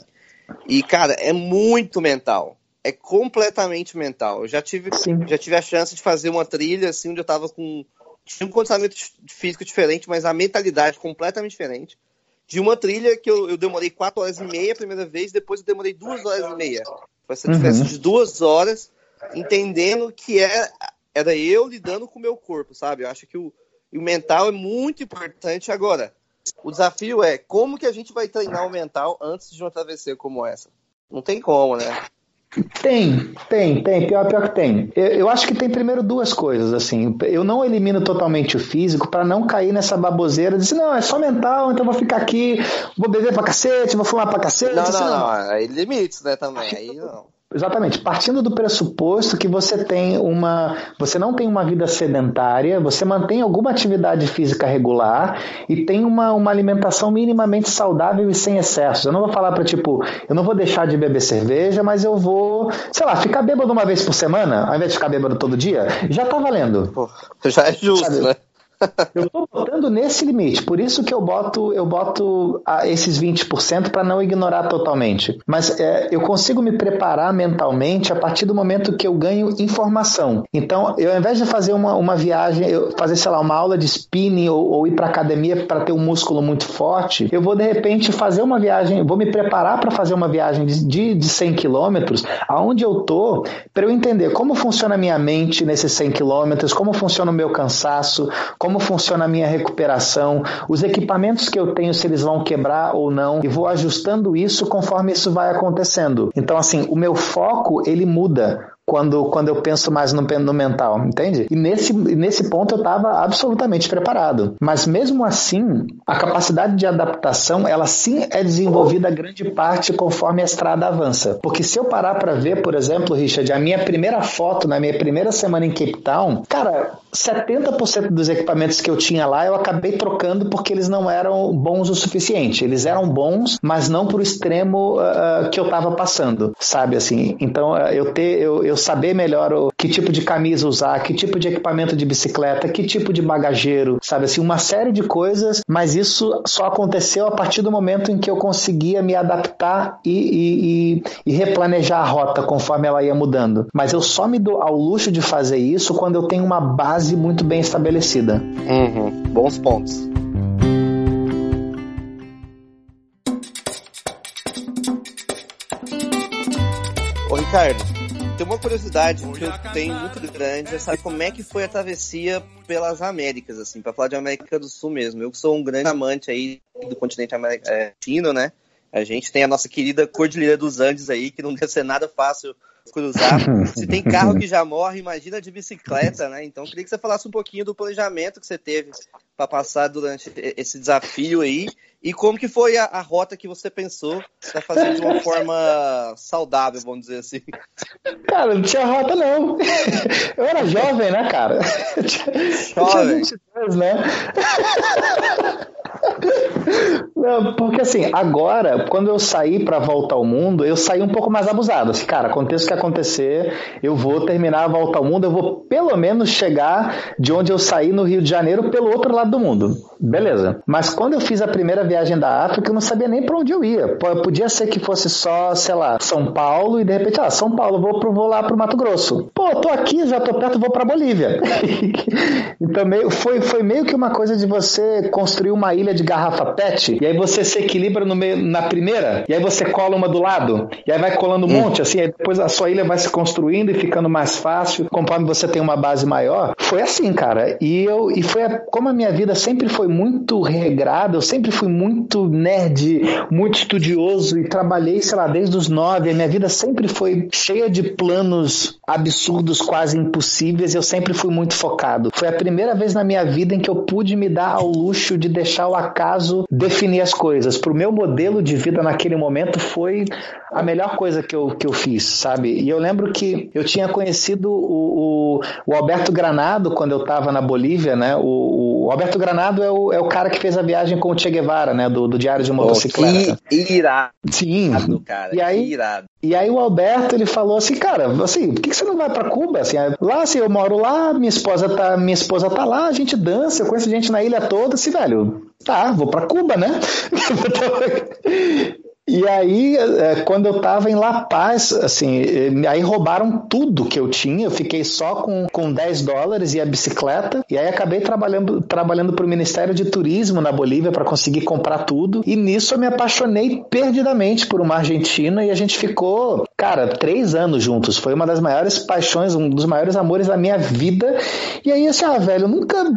E, cara, é muito mental. É completamente mental. Eu já tive, já tive a chance de fazer uma trilha, assim, onde eu tava com. Tinha um condicionamento físico diferente, mas a mentalidade completamente diferente. De uma trilha que eu, eu demorei 4 horas e meia a primeira vez, depois eu demorei 2 horas e meia. Foi essa diferença uhum. de duas horas, entendendo que é era eu lidando com o meu corpo, sabe? Eu acho que o, o mental é muito importante agora. O desafio é como que a gente vai treinar o mental antes de uma travessia como essa? Não tem como, né? Tem, tem, tem. Pior, pior que tem. Eu, eu, acho que tem primeiro duas coisas, assim. Eu não elimino totalmente o físico para não cair nessa baboseira de não, é só mental, então vou ficar aqui, vou beber pra cacete, vou fumar pra cacete. Não, não, não. não. Aí limites, né, também. Aí não. Exatamente. Partindo do pressuposto que você tem uma, você não tem uma vida sedentária, você mantém alguma atividade física regular e tem uma, uma alimentação minimamente saudável e sem excessos. Eu não vou falar para tipo, eu não vou deixar de beber cerveja, mas eu vou, sei lá, ficar bêbado uma vez por semana, ao invés de ficar bêbado todo dia, já tá valendo. Pô, já é justo, Sabe? né? Eu estou botando nesse limite, por isso que eu boto, eu boto a, esses 20% para não ignorar totalmente. Mas é, eu consigo me preparar mentalmente a partir do momento que eu ganho informação. Então, eu ao invés de fazer uma, uma viagem, eu fazer, sei lá, uma aula de spinning ou, ou ir para academia para ter um músculo muito forte, eu vou de repente fazer uma viagem, vou me preparar para fazer uma viagem de, de, de 100 quilômetros, aonde eu tô, para eu entender como funciona a minha mente nesses 100 quilômetros, como funciona o meu cansaço, como funciona a minha recuperação, os equipamentos que eu tenho, se eles vão quebrar ou não, e vou ajustando isso conforme isso vai acontecendo. Então, assim, o meu foco ele muda quando, quando eu penso mais no, no mental, entende? E nesse, nesse ponto eu estava absolutamente preparado. Mas mesmo assim, a capacidade de adaptação, ela sim é desenvolvida grande parte conforme a estrada avança. Porque se eu parar para ver, por exemplo, Richard, a minha primeira foto na minha primeira semana em Cape Town, cara, 70% dos equipamentos que eu tinha lá eu acabei trocando porque eles não eram bons o suficiente. Eles eram bons, mas não pro extremo uh, que eu tava passando, sabe assim? Então uh, eu ter eu, eu saber melhor o, que tipo de camisa usar, que tipo de equipamento de bicicleta, que tipo de bagageiro, sabe assim, uma série de coisas, mas isso só aconteceu a partir do momento em que eu conseguia me adaptar e, e, e, e replanejar a rota conforme ela ia mudando. Mas eu só me dou ao luxo de fazer isso quando eu tenho uma base muito bem estabelecida. Uhum. Bons pontos. Ô Ricardo, tem uma curiosidade que eu tenho muito grande, é saber como é que foi a travessia pelas Américas, assim, para falar de América do Sul mesmo. Eu que sou um grande amante aí do continente americano, né? A gente tem a nossa querida Cordilheira dos Andes aí, que não [laughs] deve ser nada fácil cruzar. [laughs] Se tem carro que já morre, imagina de bicicleta, né? Então, queria que você falasse um pouquinho do planejamento que você teve para passar durante esse desafio aí e como que foi a, a rota que você pensou para fazer de uma [laughs] forma saudável, vamos dizer assim. Cara, não tinha rota não. [laughs] Eu era jovem, né, cara? Eu tinha 22, né? Não, porque assim, agora, quando eu saí para voltar ao mundo, eu saí um pouco mais abusado. Assim, cara, aconteça o que acontecer, eu vou terminar a volta ao mundo, eu vou pelo menos chegar de onde eu saí no Rio de Janeiro pelo outro lado do mundo. Beleza. Mas quando eu fiz a primeira viagem da África, eu não sabia nem para onde eu ia. Podia ser que fosse só, sei lá, São Paulo e de repente, ah, São Paulo, vou, pro, vou lá pro Mato Grosso. Pô, tô aqui, já tô perto, vou pra Bolívia. [laughs] então meio, foi, foi meio que uma coisa de você construir uma ilha de garrafa PET, e aí você se equilibra no meio, na primeira, e aí você cola uma do lado, e aí vai colando um hum. monte, assim, aí depois a sua ilha vai se construindo e ficando mais fácil, conforme você tem uma base maior. Foi assim, cara. E eu e foi a, como a minha vida sempre foi muito regrada, eu sempre fui muito nerd, muito estudioso e trabalhei, sei lá, desde os nove. A minha vida sempre foi cheia de planos absurdos, quase impossíveis. Eu sempre fui muito focado. Foi a primeira vez na minha vida em que eu pude me dar ao luxo de deixar o acaso definir as coisas. Pro meu modelo de vida naquele momento foi a melhor coisa que eu, que eu fiz, sabe? E eu lembro que eu tinha conhecido o, o, o Alberto Granado quando eu estava na Bolívia, né? O, o, Alberto Granado é o, é o cara que fez a viagem com o Che Guevara, né? Do, do Diário de Motocicleta. Oh, que irado. Sim. Cara, e aí, irado. E aí o Alberto ele falou assim, cara, assim, por que você não vai para Cuba? Assim, lá, assim, eu moro lá, minha esposa tá, minha esposa tá lá, a gente dança, eu conheço gente na ilha toda, assim, velho, tá, vou para Cuba, né? [laughs] E aí, é, quando eu tava em La Paz, assim, aí roubaram tudo que eu tinha, eu fiquei só com, com 10 dólares e a bicicleta, e aí acabei trabalhando, trabalhando pro Ministério de Turismo na Bolívia para conseguir comprar tudo, e nisso eu me apaixonei perdidamente por uma argentina e a gente ficou, cara, três anos juntos, foi uma das maiores paixões, um dos maiores amores da minha vida, e aí assim, ah, velho, eu nunca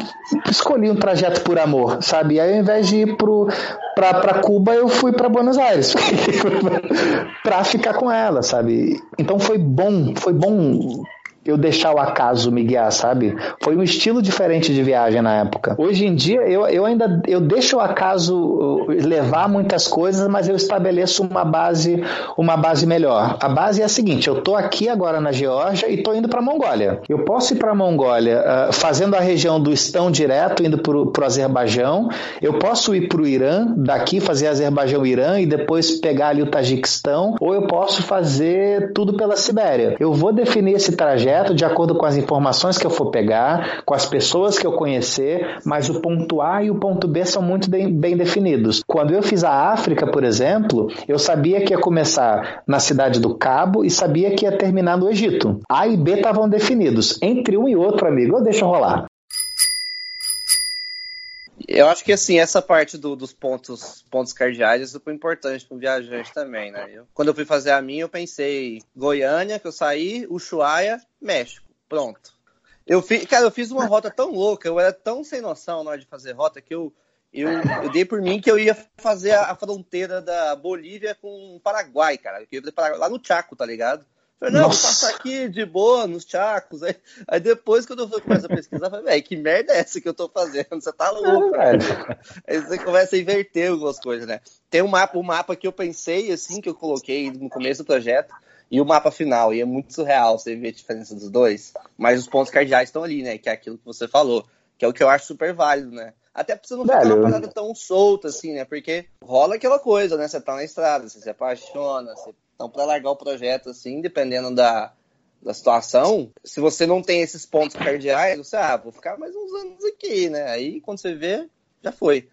escolhi um trajeto por amor, sabe? E aí ao invés de ir pro, pra, pra Cuba, eu fui para Buenos Aires. [laughs] para ficar com ela, sabe? Então foi bom, foi bom eu deixar o acaso me guiar, sabe? Foi um estilo diferente de viagem na época. Hoje em dia, eu, eu ainda eu deixo o acaso uh, levar muitas coisas, mas eu estabeleço uma base, uma base melhor. A base é a seguinte: eu tô aqui agora na Geórgia e tô indo para Mongólia. Eu posso ir para Mongólia uh, fazendo a região do Estão direto, indo para o Azerbaijão. Eu posso ir para o Irã, daqui fazer Azerbaijão-Irã e depois pegar ali o Tajiquistão, ou eu posso fazer tudo pela Sibéria. Eu vou definir esse trajeto de acordo com as informações que eu for pegar, com as pessoas que eu conhecer, mas o ponto A e o ponto B são muito bem, bem definidos. Quando eu fiz a África, por exemplo, eu sabia que ia começar na cidade do Cabo e sabia que ia terminar no Egito. A e B estavam definidos. Entre um e outro, amigo, eu deixo rolar. Eu acho que assim, essa parte do, dos pontos, pontos cardeais é super importante para o viajante também, né? Eu, quando eu fui fazer a minha, eu pensei Goiânia, que eu saí, Ushuaia, México. Pronto. Eu fiz, cara, eu fiz uma [laughs] rota tão louca, eu era tão sem noção na hora de fazer rota que eu, eu, eu dei por mim que eu ia fazer a, a fronteira da Bolívia com o Paraguai, cara. Eu ia fazer Paraguai, lá no Chaco, tá ligado? Falei, não, Nossa. vou passar aqui de boa, nos chacos. Aí, aí depois, quando eu começo a pesquisar, eu falei, velho, que merda é essa que eu tô fazendo? Você tá louco, velho. Aí você começa a inverter algumas coisas, né? Tem um mapa, um mapa que eu pensei, assim, que eu coloquei no começo do projeto, e o mapa final. E é muito surreal você ver a diferença dos dois. Mas os pontos cardeais estão ali, né? Que é aquilo que você falou. Que é o que eu acho super válido, né? Até pra você não ficar uma parada tão solta, assim, né? Porque rola aquela coisa, né? Você tá na estrada, você se apaixona, você... então pra largar o projeto, assim, dependendo da, da situação, se você não tem esses pontos cardeais, você, ah, vou ficar mais uns anos aqui, né? Aí, quando você vê, já foi.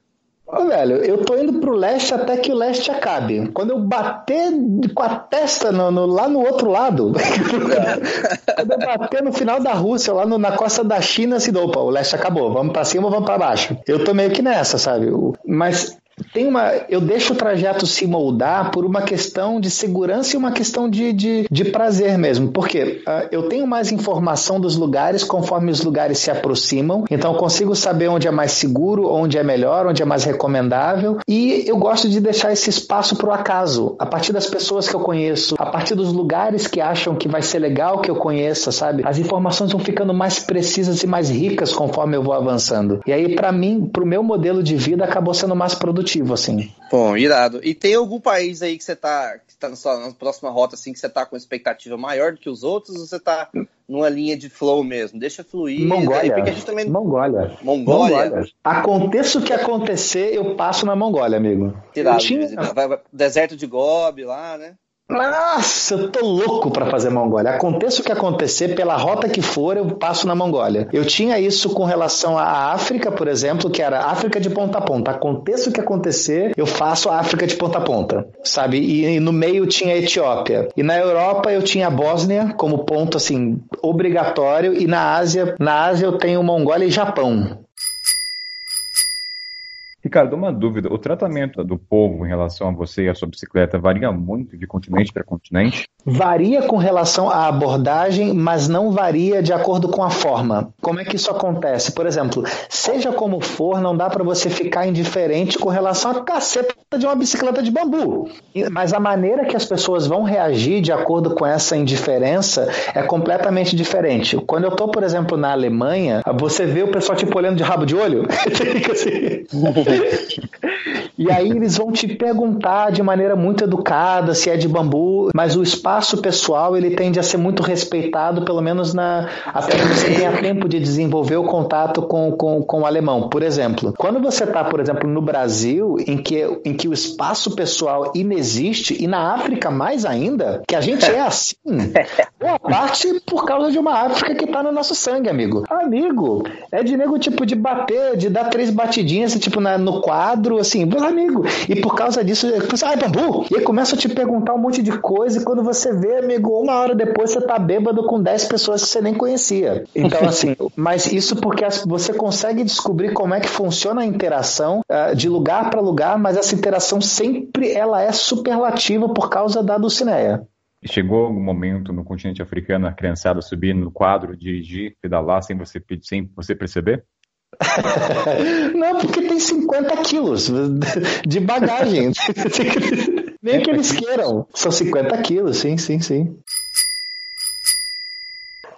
Ô, velho, eu tô indo pro leste até que o leste acabe. Quando eu bater com a testa no, no, lá no outro lado, [laughs] quando eu bater no final da Rússia, lá no, na costa da China, assim, opa, o leste acabou, vamos pra cima ou vamos pra baixo. Eu tô meio que nessa, sabe? Mas tem uma, eu deixo o trajeto se moldar por uma questão de segurança e uma questão de, de, de prazer mesmo. Porque uh, eu tenho mais informação dos lugares conforme os lugares se aproximam, então eu consigo saber onde é mais seguro, onde é melhor, onde é mais recomendável. E eu gosto de deixar esse espaço para o acaso, a partir das pessoas que eu conheço, a partir dos lugares que acham que vai ser legal que eu conheça, sabe? As informações vão ficando mais precisas e mais ricas conforme eu vou avançando. E aí, para mim, para o meu modelo de vida, acabou sendo mais produtivo produtivo, assim. Bom, irado. E tem algum país aí que você tá, que tá na, sua, na próxima rota, assim, que você tá com expectativa maior do que os outros, ou você tá numa linha de flow mesmo? Deixa fluir. Mongólia. Aí, também... Mongólia. Mongólia. Mongólia. Aconteça o que acontecer, eu passo na Mongólia, amigo. Irado. Tinha... Deserto de Gobi lá, né? Nossa, eu tô louco para fazer Mongólia. Aconteça o que acontecer, pela rota que for, eu passo na Mongólia. Eu tinha isso com relação à África, por exemplo, que era África de ponta a ponta. Aconteça o que acontecer, eu faço a África de ponta a ponta, sabe? E, e no meio tinha a Etiópia. E na Europa eu tinha a Bósnia como ponto assim obrigatório e na Ásia, na Ásia eu tenho Mongólia e Japão. Ricardo, uma dúvida. O tratamento do povo em relação a você e a sua bicicleta varia muito de continente para continente? Varia com relação à abordagem, mas não varia de acordo com a forma. Como é que isso acontece? Por exemplo, seja como for, não dá para você ficar indiferente com relação à caceta de uma bicicleta de bambu. Mas a maneira que as pessoas vão reagir de acordo com essa indiferença é completamente diferente. Quando eu estou, por exemplo, na Alemanha, você vê o pessoal tipo olhando de rabo de olho. [laughs] [laughs] e aí eles vão te perguntar de maneira muito educada se é de bambu, mas o espaço pessoal ele tende a ser muito respeitado, pelo menos na até você tenha tempo de desenvolver o contato com, com, com o alemão. Por exemplo, quando você está, por exemplo, no Brasil, em que, em que o espaço pessoal inexiste, e na África mais ainda, que a gente é assim, boa parte por causa de uma África que está no nosso sangue, amigo. Amigo, é de nego tipo de bater, de dar três batidinhas, tipo na, no quadro, assim, meus amigos. E por causa disso, eu penso, ah, bambu! E aí começa a te perguntar um monte de coisa, e quando você vê, amigo, uma hora depois você tá bêbado com 10 pessoas que você nem conhecia. Então, [laughs] assim, mas isso porque você consegue descobrir como é que funciona a interação uh, de lugar para lugar, mas essa interação sempre ela é superlativa por causa da Dulcineia. Chegou algum momento no continente africano a criançada subir no quadro, dirigir, pedalar sem você, sem você perceber? [laughs] Não, porque tem 50 quilos de bagagem. [laughs] Nem que eles queiram. São 50 quilos, sim, sim, sim.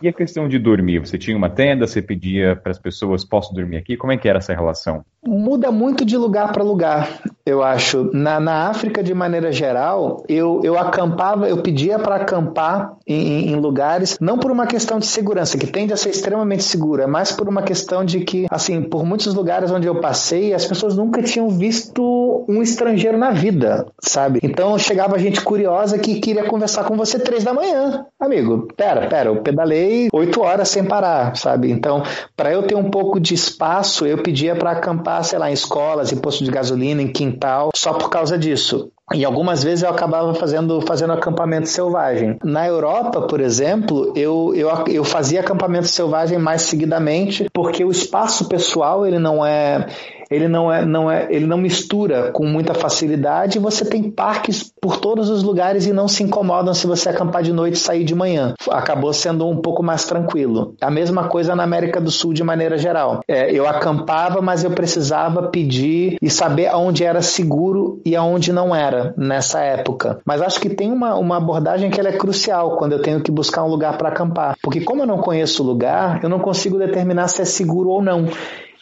E a questão de dormir? Você tinha uma tenda, você pedia para as pessoas, posso dormir aqui? Como é que era essa relação? Muda muito de lugar para lugar, eu acho. Na, na África, de maneira geral, eu, eu acampava, eu pedia para acampar em, em, lugares, não por uma questão de segurança, que tende a ser extremamente segura, mas por uma questão de que, assim, por muitos lugares onde eu passei, as pessoas nunca tinham visto um estrangeiro na vida, sabe? Então chegava gente curiosa que queria conversar com você três da manhã. Amigo, pera, pera, eu pedalei oito horas sem parar, sabe? Então, para eu ter um pouco de espaço, eu pedia para acampar, sei lá, em escolas, em postos de gasolina, em quintal, só por causa disso. E algumas vezes eu acabava fazendo, fazendo acampamento selvagem. Na Europa, por exemplo, eu, eu, eu fazia acampamento selvagem mais seguidamente, porque o espaço pessoal ele não é ele não é, não é, ele não mistura com muita facilidade. Você tem parques por todos os lugares e não se incomodam se você acampar de noite e sair de manhã. Acabou sendo um pouco mais tranquilo. A mesma coisa na América do Sul de maneira geral. É, eu acampava, mas eu precisava pedir e saber aonde era seguro e aonde não era nessa época. Mas acho que tem uma, uma abordagem que é crucial quando eu tenho que buscar um lugar para acampar, porque como eu não conheço o lugar, eu não consigo determinar se é seguro ou não.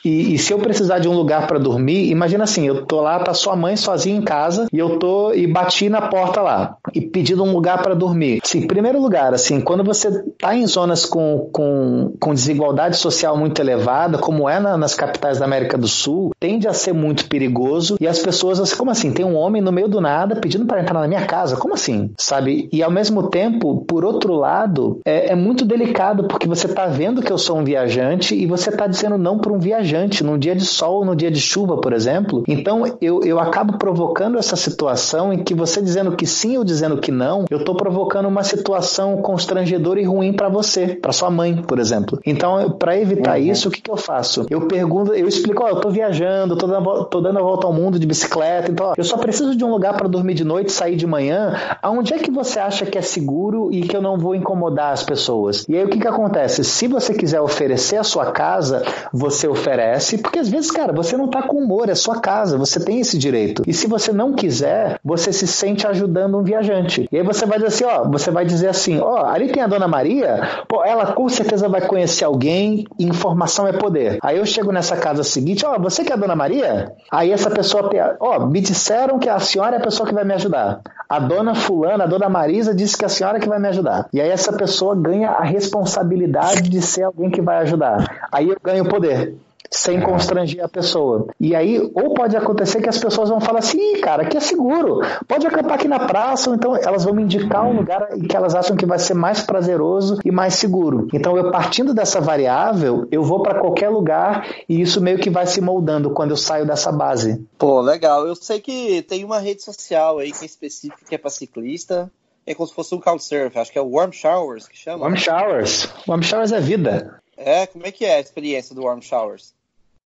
E, e se eu precisar de um lugar para dormir, imagina assim, eu tô lá, tá sua mãe sozinha em casa e eu tô e bati na porta lá e pedindo um lugar para dormir. Sim, primeiro lugar, assim, quando você tá em zonas com, com, com desigualdade social muito elevada, como é na, nas capitais da América do Sul, tende a ser muito perigoso e as pessoas, assim, como assim? Tem um homem no meio do nada pedindo para entrar na minha casa? Como assim? Sabe? E ao mesmo tempo, por outro lado, é, é muito delicado porque você tá vendo que eu sou um viajante e você tá dizendo não para um viajante num dia de sol, no dia de chuva, por exemplo. Então eu, eu acabo provocando essa situação em que você dizendo que sim ou dizendo que não, eu estou provocando uma situação constrangedora e ruim para você, para sua mãe, por exemplo. Então, para evitar uhum. isso, o que, que, eu faço? Eu pergunto, eu explico, ó, eu tô viajando, tô dando, tô dando a volta ao mundo de bicicleta, então ó, eu só preciso de um lugar para dormir de noite, sair de manhã. Aonde é que você acha que é seguro e que eu não vou incomodar as pessoas? E aí o que, que acontece? Se você quiser oferecer a sua casa, você oferece, porque às vezes, cara, você não tá com humor, é sua casa, você tem esse direito. E se você não quiser, você se sente ajudando um viajante. E aí você vai dizer assim, ó, você vai dizer assim, ó, ali tem a Dona Maria, pô, ela com certeza vai conhecer alguém, informação é poder. Aí eu chego nessa casa seguinte, ó, você que é a Dona Maria? Aí essa pessoa, ó, me disseram que a senhora é a pessoa que vai me ajudar. A dona fulana, a dona Marisa disse que a senhora é que vai me ajudar. E aí essa pessoa ganha a responsabilidade de ser alguém que vai ajudar. Aí eu ganho poder sem constranger a pessoa. E aí, ou pode acontecer que as pessoas vão falar assim, cara, aqui é seguro, pode acampar aqui na praça, ou então elas vão me indicar um lugar que elas acham que vai ser mais prazeroso e mais seguro. Então, eu partindo dessa variável, eu vou para qualquer lugar e isso meio que vai se moldando quando eu saio dessa base. Pô, legal. Eu sei que tem uma rede social aí que é específica que é para ciclista. É como se fosse um Couchsurf, acho que é o Warm Showers que chama. Warm Showers. Warm Showers é vida. É, como é que é a experiência do Warm Showers?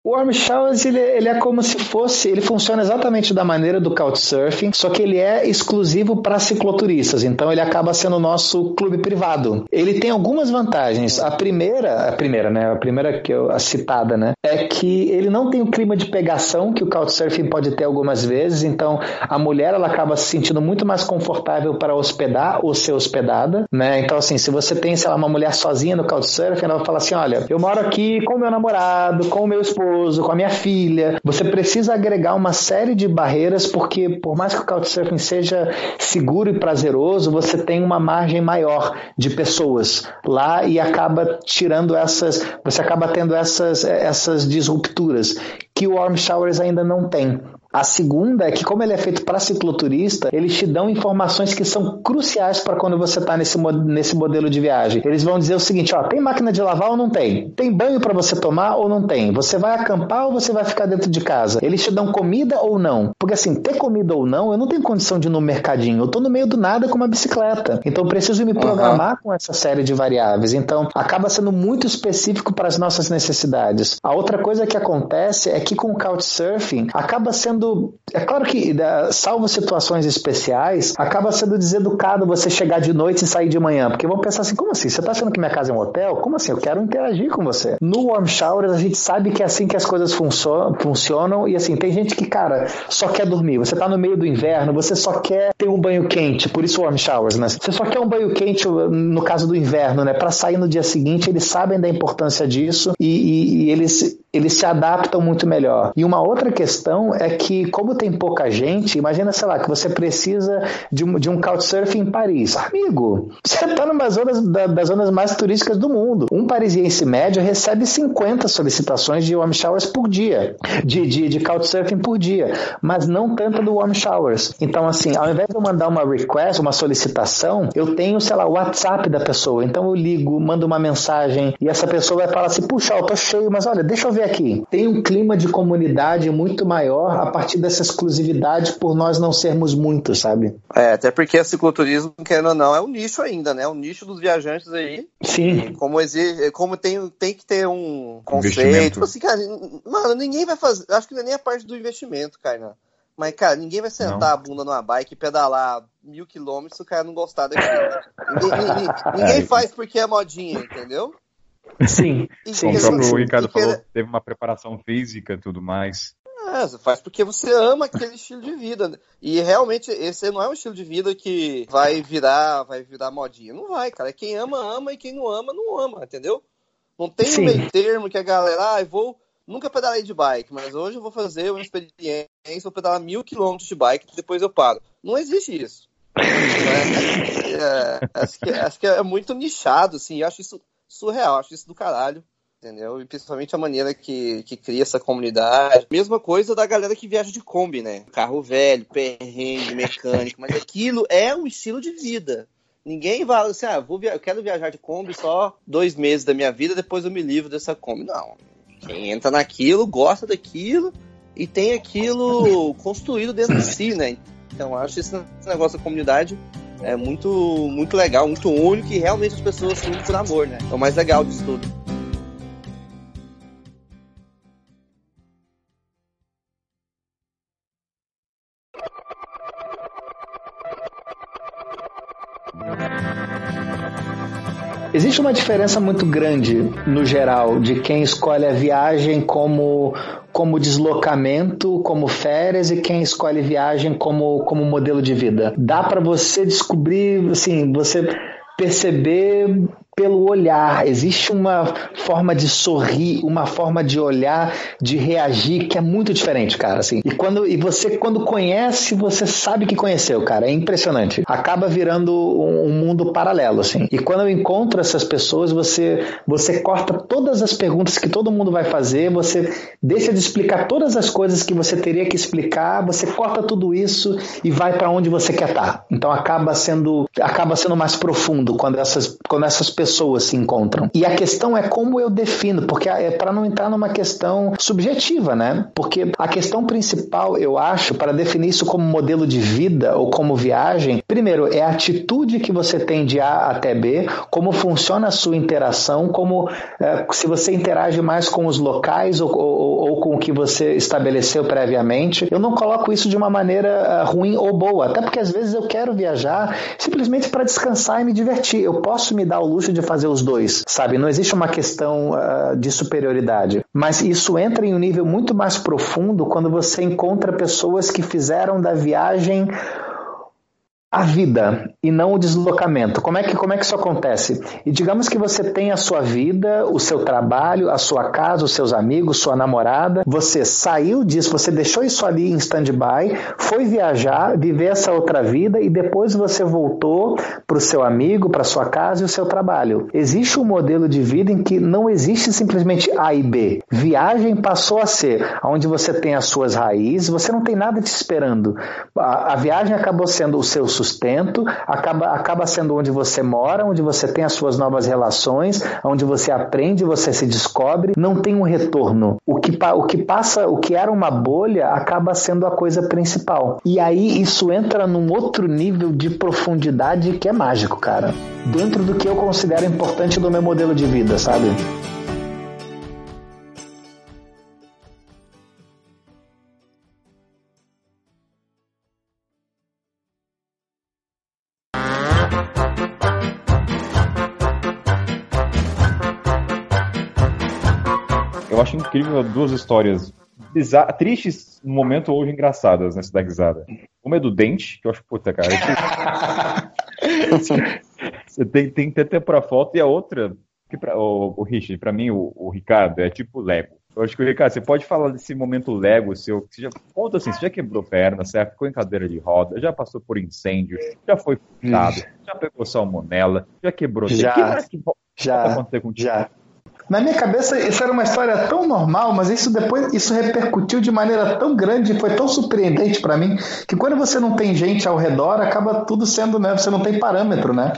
O Warm Showers ele, ele, é como se fosse, ele funciona exatamente da maneira do Couchsurfing, só que ele é exclusivo para cicloturistas, então ele acaba sendo o nosso clube privado. Ele tem algumas vantagens. A primeira, a primeira, né, a primeira que eu a citada, né, é que ele não tem o clima de pegação que o Couchsurfing pode ter algumas vezes, então a mulher ela acaba se sentindo muito mais confortável para hospedar ou ser hospedada, né? Então assim, se você tem, sei lá, uma mulher sozinha no Couchsurfing, ela vai falar assim, olha, eu moro aqui com meu namorado, com o meu esposo esposo, com a minha filha. Você precisa agregar uma série de barreiras, porque por mais que o Couchsurfing seja seguro e prazeroso, você tem uma margem maior de pessoas lá e acaba tirando essas, você acaba tendo essas, essas disrupturas que o Warm Showers ainda não tem. A segunda é que, como ele é feito para cicloturista, eles te dão informações que são cruciais para quando você está nesse, nesse modelo de viagem. Eles vão dizer o seguinte: ó, tem máquina de lavar ou não tem? Tem banho para você tomar ou não tem? Você vai acampar ou você vai ficar dentro de casa? Eles te dão comida ou não? Porque assim, ter comida ou não, eu não tenho condição de ir no mercadinho. Eu estou no meio do nada com uma bicicleta. Então eu preciso me programar uhum. com essa série de variáveis. Então acaba sendo muito específico para as nossas necessidades. A outra coisa que acontece é que com o Couchsurfing acaba sendo sendo. É claro que, salvo situações especiais, acaba sendo deseducado você chegar de noite e sair de manhã. Porque vão pensar assim: como assim? Você tá achando que minha casa é um hotel? Como assim? Eu quero interagir com você. No Warm Showers, a gente sabe que é assim que as coisas funcionam. E assim, tem gente que, cara, só quer dormir. Você tá no meio do inverno, você só quer ter um banho quente. Por isso, Warm Showers, né? Você só quer um banho quente no caso do inverno, né? Para sair no dia seguinte, eles sabem da importância disso e, e, e eles, eles se adaptam muito melhor. E uma outra questão é que como tem pouca gente, imagina, sei lá, que você precisa de um, de um couchsurfing em Paris. Amigo, você está numa da, das zonas mais turísticas do mundo. Um parisiense médio recebe 50 solicitações de warm showers por dia, de, de, de couchsurfing por dia, mas não tanto do warm showers. Então, assim, ao invés de eu mandar uma request, uma solicitação, eu tenho, sei lá, o WhatsApp da pessoa. Então eu ligo, mando uma mensagem e essa pessoa vai falar assim: puxa, eu tô cheio, mas olha, deixa eu ver aqui. Tem um clima de comunidade muito maior a partir dessa exclusividade por nós não sermos muitos, sabe? É, até porque o cicloturismo, querendo ou não, é um nicho ainda, né? Um nicho dos viajantes aí. Sim. Como exige, como tem, tem que ter um conceito. Assim, cara, mano, ninguém vai fazer. Acho que não é nem a parte do investimento, cara. Mas, cara, ninguém vai sentar não. a bunda numa bike e pedalar mil quilômetros se o cara não gostar daquilo. ninguém, ninguém, ninguém [laughs] é. faz porque é modinha, entendeu? Sim. Como o próprio Ricardo falou, teve uma preparação física e tudo mais. É, faz porque você ama aquele estilo de vida. E realmente esse não é um estilo de vida que vai virar, vai virar modinha. Não vai, cara. Quem ama, ama e quem não ama, não ama, entendeu? Não tem Sim. um meio termo que a galera, ah, eu vou nunca pedalei de bike, mas hoje eu vou fazer uma experiência, vou pedalar mil quilômetros de bike e depois eu paro. Não existe isso. [laughs] É, é, acho, que, acho, que, é muito nichado, assim, eu acho isso surreal, acho isso do caralho entendeu? E principalmente a maneira que, que cria essa comunidade. Mesma coisa da galera que viaja de Kombi, né? Carro velho, perrengue, mecânico, mas aquilo é um estilo de vida. Ninguém vai assim, ah, vou eu quero viajar de Kombi só dois meses da minha vida, depois eu me livro dessa Kombi. Não. Quem entra naquilo, gosta daquilo e tem aquilo construído dentro de si, né? Então acho esse negócio da comunidade é muito, muito legal, muito único e realmente as pessoas se por amor, né? É o mais legal disso tudo. Existe uma diferença muito grande, no geral, de quem escolhe a viagem como, como deslocamento, como férias, e quem escolhe viagem como, como modelo de vida. Dá para você descobrir, assim, você perceber pelo olhar. Existe uma forma de sorrir, uma forma de olhar, de reagir que é muito diferente, cara. Assim. E quando e você quando conhece, você sabe que conheceu, cara. É impressionante. Acaba virando um, um mundo paralelo, assim. E quando eu encontro essas pessoas, você você corta todas as perguntas que todo mundo vai fazer, você deixa de explicar todas as coisas que você teria que explicar, você corta tudo isso e vai para onde você quer estar. Tá. Então acaba sendo acaba sendo mais profundo quando essas quando essas pessoas pessoas se encontram. E a questão é como eu defino, porque é para não entrar numa questão subjetiva, né? Porque a questão principal, eu acho, para definir isso como modelo de vida ou como viagem, primeiro é a atitude que você tem de A até B, como funciona a sua interação, como é, se você interage mais com os locais ou, ou, ou, com o que você estabeleceu previamente. Eu não coloco isso de uma maneira é, ruim ou boa, até porque às vezes eu quero viajar simplesmente para descansar e me divertir. Eu posso me dar o luxo de fazer os dois, sabe? Não existe uma questão uh, de superioridade. Mas isso entra em um nível muito mais profundo quando você encontra pessoas que fizeram da viagem a vida e não o deslocamento. Como é que como é que isso acontece? E digamos que você tem a sua vida, o seu trabalho, a sua casa, os seus amigos, sua namorada, você saiu disso, você deixou isso ali em stand-by, foi viajar, viver essa outra vida e depois você voltou para o seu amigo, para sua casa e o seu trabalho. Existe um modelo de vida em que não existe simplesmente A e B. Viagem passou a ser onde você tem as suas raízes, você não tem nada te esperando. A, a viagem acabou sendo o seu sustento, acaba, acaba sendo onde você mora, onde você tem as suas novas relações, onde você aprende, você se descobre, não tem um retorno. O que, o que passa, o que era uma bolha, acaba sendo a coisa principal. E aí isso entra num outro nível de profundidade que é mágico, cara. Dentro do que eu considero importante do meu modelo de vida, sabe? Duas histórias tristes no momento hoje engraçadas nessa da. Uma é do dente, que eu acho, puta, cara. [laughs] Você tem, tem que ter tempo pra foto, e a outra, que pra, o, o Richard, pra mim, o, o Ricardo, é tipo Lego. Eu acho que o Ricardo, você pode falar desse momento Lego seu, você já, conta assim, você já quebrou perna, certo? Ficou em cadeira de roda, já passou por incêndio, já foi furtado, já pegou salmonela, já quebrou... Já, que, que, já, já. Na minha cabeça, isso era uma história tão normal, mas isso depois isso repercutiu de maneira tão grande, foi tão surpreendente para mim, que quando você não tem gente ao redor, acaba tudo sendo, né? Você não tem parâmetro, né?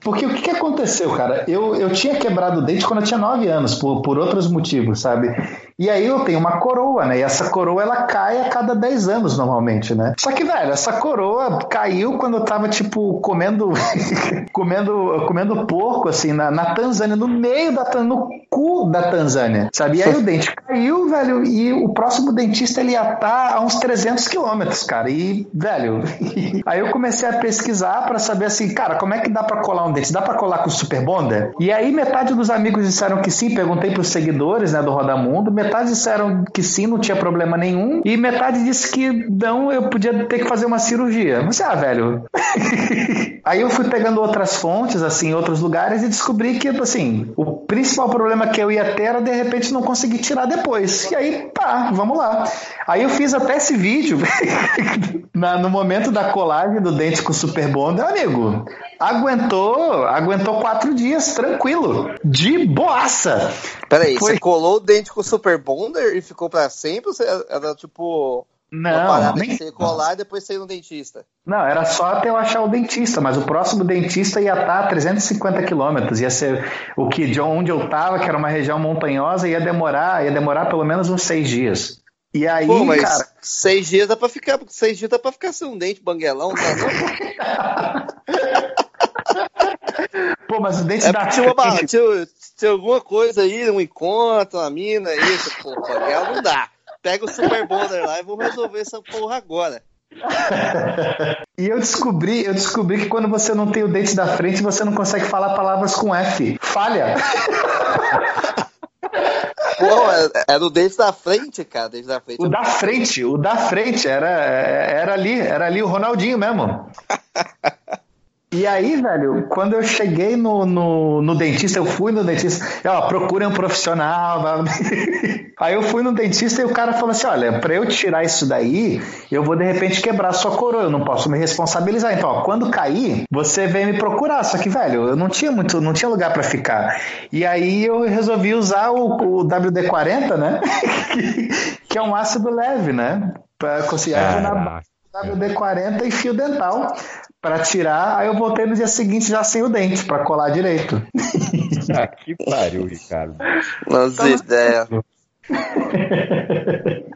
Porque o que, que aconteceu, cara? Eu, eu tinha quebrado o dente quando eu tinha 9 anos, por, por outros motivos, sabe? E aí eu tenho uma coroa, né? E essa coroa ela cai a cada 10 anos normalmente, né? Só que, velho, essa coroa caiu quando eu tava, tipo, comendo [laughs] comendo, comendo porco, assim, na, na Tanzânia, no meio da no cu da Tanzânia, sabe? E aí o dente caiu, velho, e o próximo dentista ele ia estar tá a uns 300 quilômetros, cara. E, velho, [laughs] aí eu comecei a pesquisar para saber assim, cara, como é que dá para colar dente? Dá pra colar com o Super? E aí metade dos amigos disseram que sim, perguntei pros seguidores, né, do Rodamundo, metade disseram que sim, não tinha problema nenhum, e metade disse que não, eu podia ter que fazer uma cirurgia. Você, ah, velho. [laughs] aí eu fui pegando outras fontes, assim, em outros lugares e descobri que, assim, o principal problema que eu ia ter era de repente não conseguir tirar depois. E aí, tá, vamos lá. Aí eu fiz até esse vídeo [laughs] na, no momento da colagem do dente com o Super Bonder, amigo. Aguentou, aguentou quatro dias, tranquilo. De boaça. Peraí, Foi... você colou o dente com o Super Bonder e ficou para sempre? Você era tipo. Não, nem... você colar e depois sair no dentista. Não, era só até eu achar o dentista, mas o próximo dentista ia estar a 350 quilômetros. Ia ser o que de onde eu estava, que era uma região montanhosa, ia demorar, ia demorar pelo menos uns seis dias. E aí, Pô, mas cara. Seis dias dá pra ficar, seis dias dá pra ficar sem um dente banguelão, tá? [laughs] Pô, mas o dente é da tinha, uma, tinha, tinha, alguma coisa aí, um encontro, uma mina, isso, pô, não dá. Pega o Super Bonder lá e vamos resolver essa porra agora. [laughs] e eu descobri, eu descobri que quando você não tem o dente da frente, você não consegue falar palavras com F. Falha. [laughs] Pô, é, do dente da frente, cara. Dente da frente. O da frente, o da frente era, era ali, era ali o Ronaldinho mesmo. [laughs] E aí, velho, quando eu cheguei no, no, no dentista, eu fui no dentista, ó, procurem um profissional. [laughs] aí eu fui no dentista e o cara falou assim: olha, pra eu tirar isso daí, eu vou de repente quebrar sua coroa, eu não posso me responsabilizar. Então, ó, quando cair, você vem me procurar. Só que, velho, eu não tinha muito, não tinha lugar para ficar. E aí eu resolvi usar o, o WD-40, né? [laughs] que é um ácido leve, né? Pra conseguir na WD-40 e fio dental para tirar, aí eu voltei no dia seguinte já sem o dente para colar direito. [laughs] Ah, que pariu, Ricardo. Nossa então, ideia. [laughs]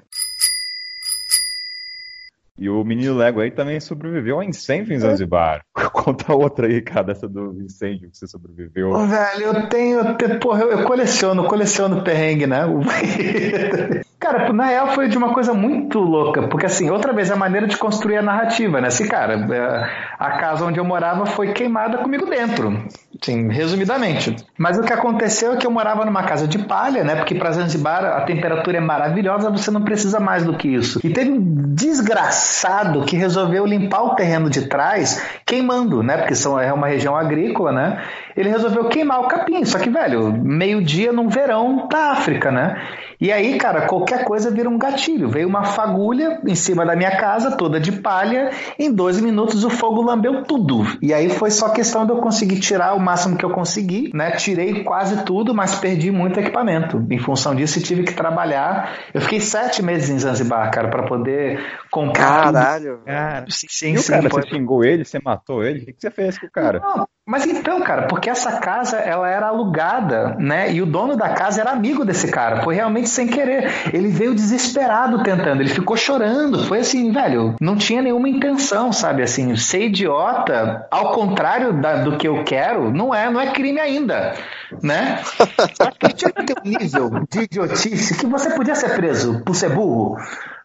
E o menino Lego aí também sobreviveu a incêndio em Zanzibar. [laughs] Conta outra aí, cara, dessa do incêndio que você sobreviveu. Velho, eu tenho. Porra, eu coleciono, coleciono perrengue, né? [laughs] Cara, na real foi de uma coisa muito louca, porque assim, outra vez a maneira de construir a narrativa, né? Assim, cara, é, a casa onde eu morava foi queimada comigo dentro, assim, resumidamente. Mas o que aconteceu é que eu morava numa casa de palha, né? Porque para Zanzibar a temperatura é maravilhosa, você não precisa mais do que isso. E teve um desgraçado que resolveu limpar o terreno de trás queimando, né? Porque são, é uma região agrícola, né? Ele resolveu queimar o capim, só que, velho, meio-dia num verão da África, né? E aí, cara, qualquer coisa vira um gatilho. Veio uma fagulha em cima da minha casa, toda de palha. Em 12 minutos o fogo lambeu tudo. E aí foi só questão de eu conseguir tirar o máximo que eu consegui, né? Tirei quase tudo, mas perdi muito equipamento. Em função disso, tive que trabalhar. Eu fiquei sete meses em Zanzibar, cara, para poder comprar. Caralho. Tudo. Cara, sim, sim, sim, cara, você xingou ele, você matou ele? O que você fez com o cara? Não, mas então, cara, porque essa casa ela era alugada, né? E o dono da casa era amigo desse cara. Foi realmente sem querer. Ele veio desesperado tentando. Ele ficou chorando. Foi assim, velho. Não tinha nenhuma intenção, sabe? Assim, ser idiota, ao contrário da, do que eu quero, não é, não é crime ainda, né? [laughs] Só que tinha que ter um nível de idiotice que você podia ser preso por ser burro,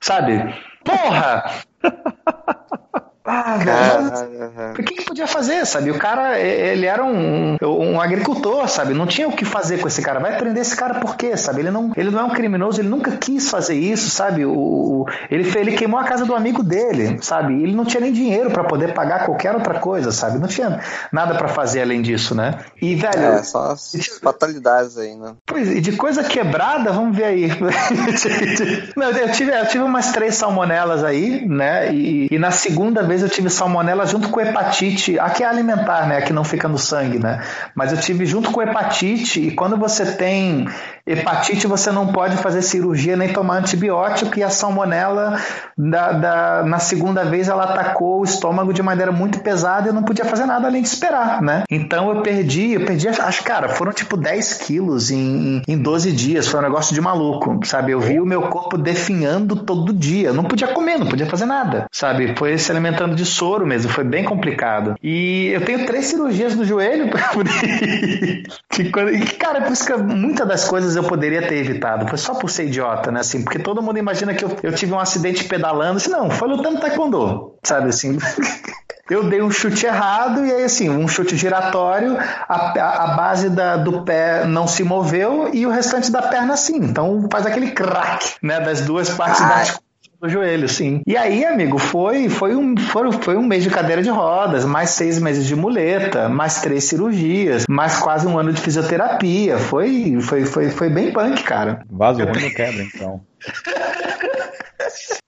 sabe? Porra! [laughs] Ah, velho. O que, que podia fazer, sabe? O cara, ele era um, um agricultor, sabe? Não tinha o que fazer com esse cara. Vai prender esse cara por quê, sabe? Ele não, ele não é um criminoso, ele nunca quis fazer isso, sabe? O, ele, ele queimou a casa do amigo dele, sabe? Ele não tinha nem dinheiro para poder pagar qualquer outra coisa, sabe? Não tinha nada para fazer além disso, né? E, velho. É, só as fatalidades aí, né? Pois, e de coisa quebrada, vamos ver aí. [laughs] não, eu, tive, eu tive umas três salmonelas aí, né? E, e na segunda vez vez eu tive salmonela junto com hepatite, aqui é alimentar, né? Aqui não fica no sangue, né? Mas eu tive junto com hepatite e quando você tem hepatite você não pode fazer cirurgia nem tomar antibiótico e a salmonela da, da, na segunda vez ela atacou o estômago de maneira muito pesada e eu não podia fazer nada além de esperar, né? Então eu perdi, eu perdi, acho, cara, foram tipo 10 quilos em, em 12 dias, foi um negócio de maluco, sabe? Eu vi o meu corpo definhando todo dia, eu não podia comer, não podia fazer nada, sabe? Foi se alimentando de soro mesmo, foi bem complicado. E eu tenho três cirurgias no joelho, [laughs] que, cara, por isso que muitas das coisas eu poderia ter evitado. Foi só por ser idiota, né? Assim, porque todo mundo imagina que eu, eu tive um acidente pedalando. Assim, não, foi lutando taekwondo, sabe assim? [laughs] eu dei um chute errado e aí assim, um chute giratório, a, a base da, do pé não se moveu e o restante da perna sim. Então faz aquele crack, né, das duas partes Ai. da do joelho, sim. E aí, amigo, foi, foi, um, foi, foi um mês de cadeira de rodas, mais seis meses de muleta, mais três cirurgias, mais quase um ano de fisioterapia. Foi, foi, foi, foi bem punk, cara. Vaso ruim não quebra, então. [laughs]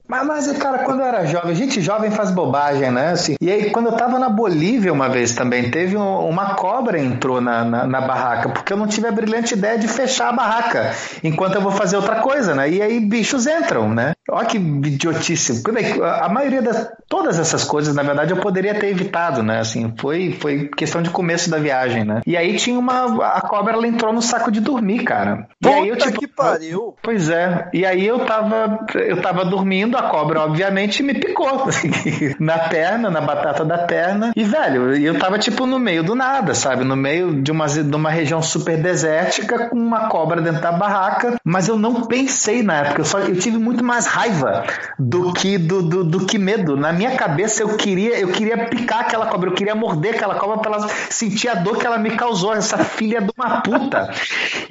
Mas, mas, cara, quando eu era jovem, gente jovem faz bobagem, né? Assim, e aí, quando eu tava na Bolívia uma vez também, teve um, uma cobra entrou na, na, na, barraca, porque eu não tive a brilhante ideia de fechar a barraca enquanto eu vou fazer outra coisa, né? E aí bichos entram, né? Olha que idiotice. A maioria das. Todas essas coisas, na verdade, eu poderia ter evitado, né? Assim, foi, foi questão de começo da viagem, né? E aí tinha uma. A cobra, ela entrou no saco de dormir, cara. Puta e aí eu, tipo, que pariu! Pois é. E aí eu tava. Eu tava dormindo a cobra, obviamente, me picou [laughs] na perna, na batata da perna. E, velho, eu tava, tipo, no meio do nada, sabe? No meio de uma, de uma região super desértica com uma cobra dentro da barraca. Mas eu não pensei na época. Eu, só, eu tive muito mais raiva do que, do, do, do, que medo. Na minha cabeça, eu queria, eu queria picar aquela cobra, eu queria morder aquela cobra pra ela sentir a dor que ela me causou, essa filha de uma puta.